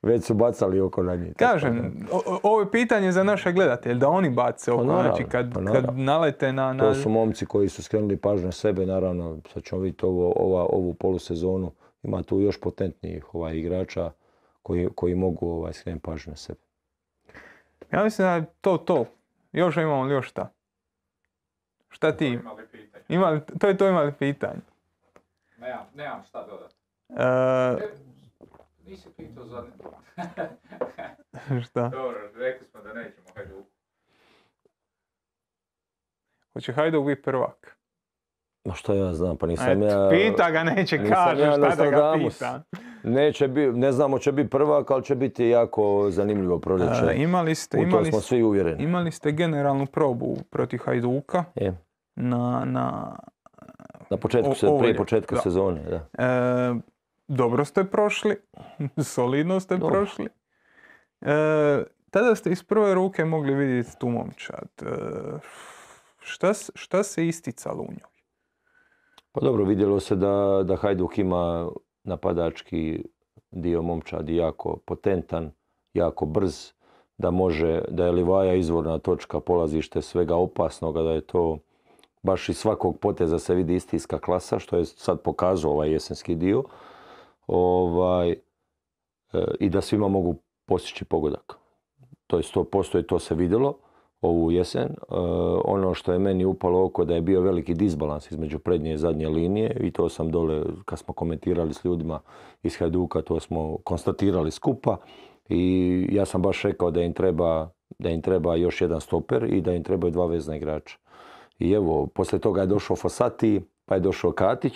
već su bacali oko na njih. Kažem, o- ovo je pitanje za naše gledatelje, da oni bace oko. naravno, znači kad, pa kad nalete na... na... To su momci koji su skrenuli pažnju na sebe, naravno, sad ćemo vidjeti ovo, ova, ovu polusezonu. Ima tu još potentnijih ovaj, igrača koji, koji mogu ovaj, skrenuti pažnju na sebe. Ja mislim da je to to. Još imamo li još šta? Šta ti? Imali pitanje. Imali, to je to imali pitanje. Nemam, nemam šta dodati. E, nisi pitao za... šta? Dobro, rekli smo da nećemo Hajduku. Hoće Hajduk biti prvak? No što ja znam, pa nisam Eto, ja... pita ga, neće kaže ja šta da ga pita. Neće bi, ne znamo će biti prvak, ali će biti jako zanimljivo proljeće. E, imali ste, U to imali, smo svi uvjereni. imali ste generalnu probu protiv Hajduka Je. na, na Na početku, se, prije je, početka da. sezone, da. E, dobro ste prošli, solidno ste Dobro. prošli. E, tada ste iz prve ruke mogli vidjeti tu momčad. E, šta, šta se isticalo u njoj? Pa dobro, vidjelo se da, da Hajduk ima napadački dio momčadi jako potentan, jako brz, da može, da je Livaja izvorna točka, polazište svega opasnoga, da je to baš iz svakog poteza se vidi istinska klasa, što je sad pokazao ovaj jesenski dio. Ovaj, e, I da svima mogu postići pogodak. To je 100% i to se vidjelo ovu jesen. E, ono što je meni upalo oko da je bio veliki disbalans između prednje i zadnje linije i to sam dole kad smo komentirali s ljudima iz Hajduka, to smo konstatirali skupa i ja sam baš rekao da im treba, da im treba još jedan stoper i da im trebaju dva vezna igrača. I evo, poslije toga je došao Fosati, pa je došao Katić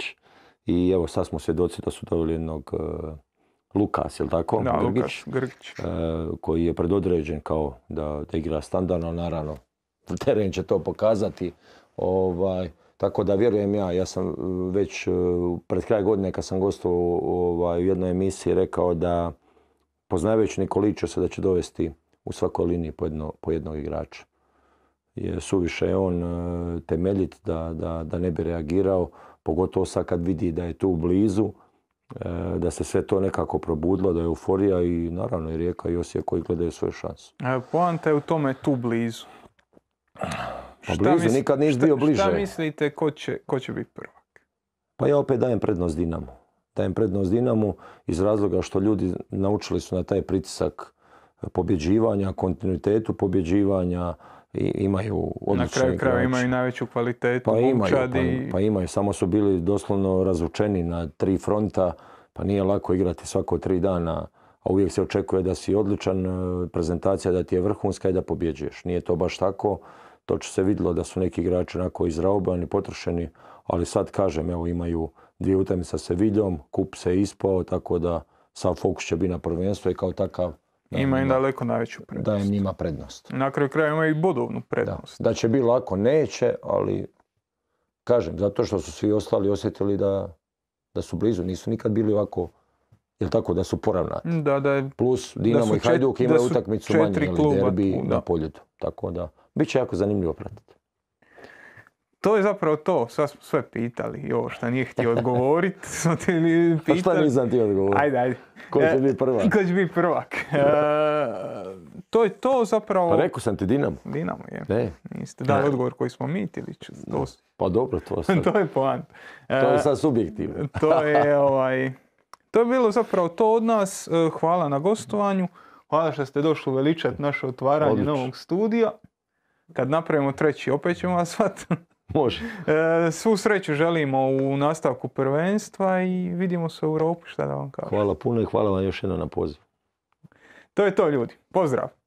i evo sad smo svjedoci da su doveli jednog e, Lukas, jel tako? Da, Grgić Lukas Grgić. e, koji je predodređen kao da, da igra standardno, naravno teren će to pokazati. Ovaj, tako da vjerujem ja, ja sam e, već pred kraj godine kad sam gostovao ovaj, u jednoj emisiji rekao da poznavajući Nikolića se da će dovesti u svakoj liniji po, jedno, po jednog igrača. Je suviše je on temeljit da, da, da ne bi reagirao, pogotovo sad kad vidi da je tu blizu, e, da se sve to nekako probudilo, da je euforija i naravno i Rijeka i Osijek koji gledaju svoje šanse. Poanta je u tome tu blizu. Pa Šta blizu, nikad nisi šta- bio Šta bliže. mislite ko će, ko će biti prvak? Pa ja opet dajem prednost Dinamu. Dajem prednost Dinamu iz razloga što ljudi naučili su na taj pritisak pobjeđivanja, kontinuitetu pobjeđivanja i imaju odlične Na kraju igrače. imaju najveću kvalitetu. Pa imaju, pa, pa imaju, samo su bili doslovno razvučeni na tri fronta, pa nije lako igrati svako tri dana, a uvijek se očekuje da si odličan, e, prezentacija da ti je vrhunska i da pobjeđuješ. Nije to baš tako, to će se vidjelo da su neki igrači onako izraubani, potrošeni, ali sad kažem, evo imaju dvije utakmice sa Seviljom, kup se ispao, tako da sav fokus će biti na prvenstvo i kao takav dajem Ima im daleko najveću prednost. dajem njima prednost. Na kraju krajeva imaju i bodovnu Da. prednost. da će biti lako, neće, ali kažem, zato što su svi ostali osjetili da, da su blizu, nisu nikad bili ovako Jel tako da su poravnati? Da, da je Plus Dinamo i Hajduk da imaju utakmicu manje, kluba derbi da. na poljudu. Tako da, bit će jako zanimljivo pratiti. To je zapravo to, sad smo sve pitali i ovo što nije htio odgovoriti, smo ti li Pa šta pitali. nisam ti odgovorio? Ajde, ajde. Ko će E, biti prvak? Ko će biti prvak? E, to je to zapravo... Pa rekao sam ti Dinamo. Dinamo je. Ne, Niste dali Ne. odgovor koji smo mi čuti. To, pa dobro, to, sad, to je poant. to je sad subjektivno. to je ovaj... To je bilo zapravo to od nas. E, Hvala na gostovanju. Hvala što ste došli veličati naše otvaranje Odlično. novog studija. Kad napravimo treći, opet ćemo vas zvati. Može. E, Svu sreću želimo u nastavku prvenstva i vidimo se u Europi, šta da vam kažem. Hvala puno i hvala vam još jednom na poziv. To je to ljudi. Pozdrav!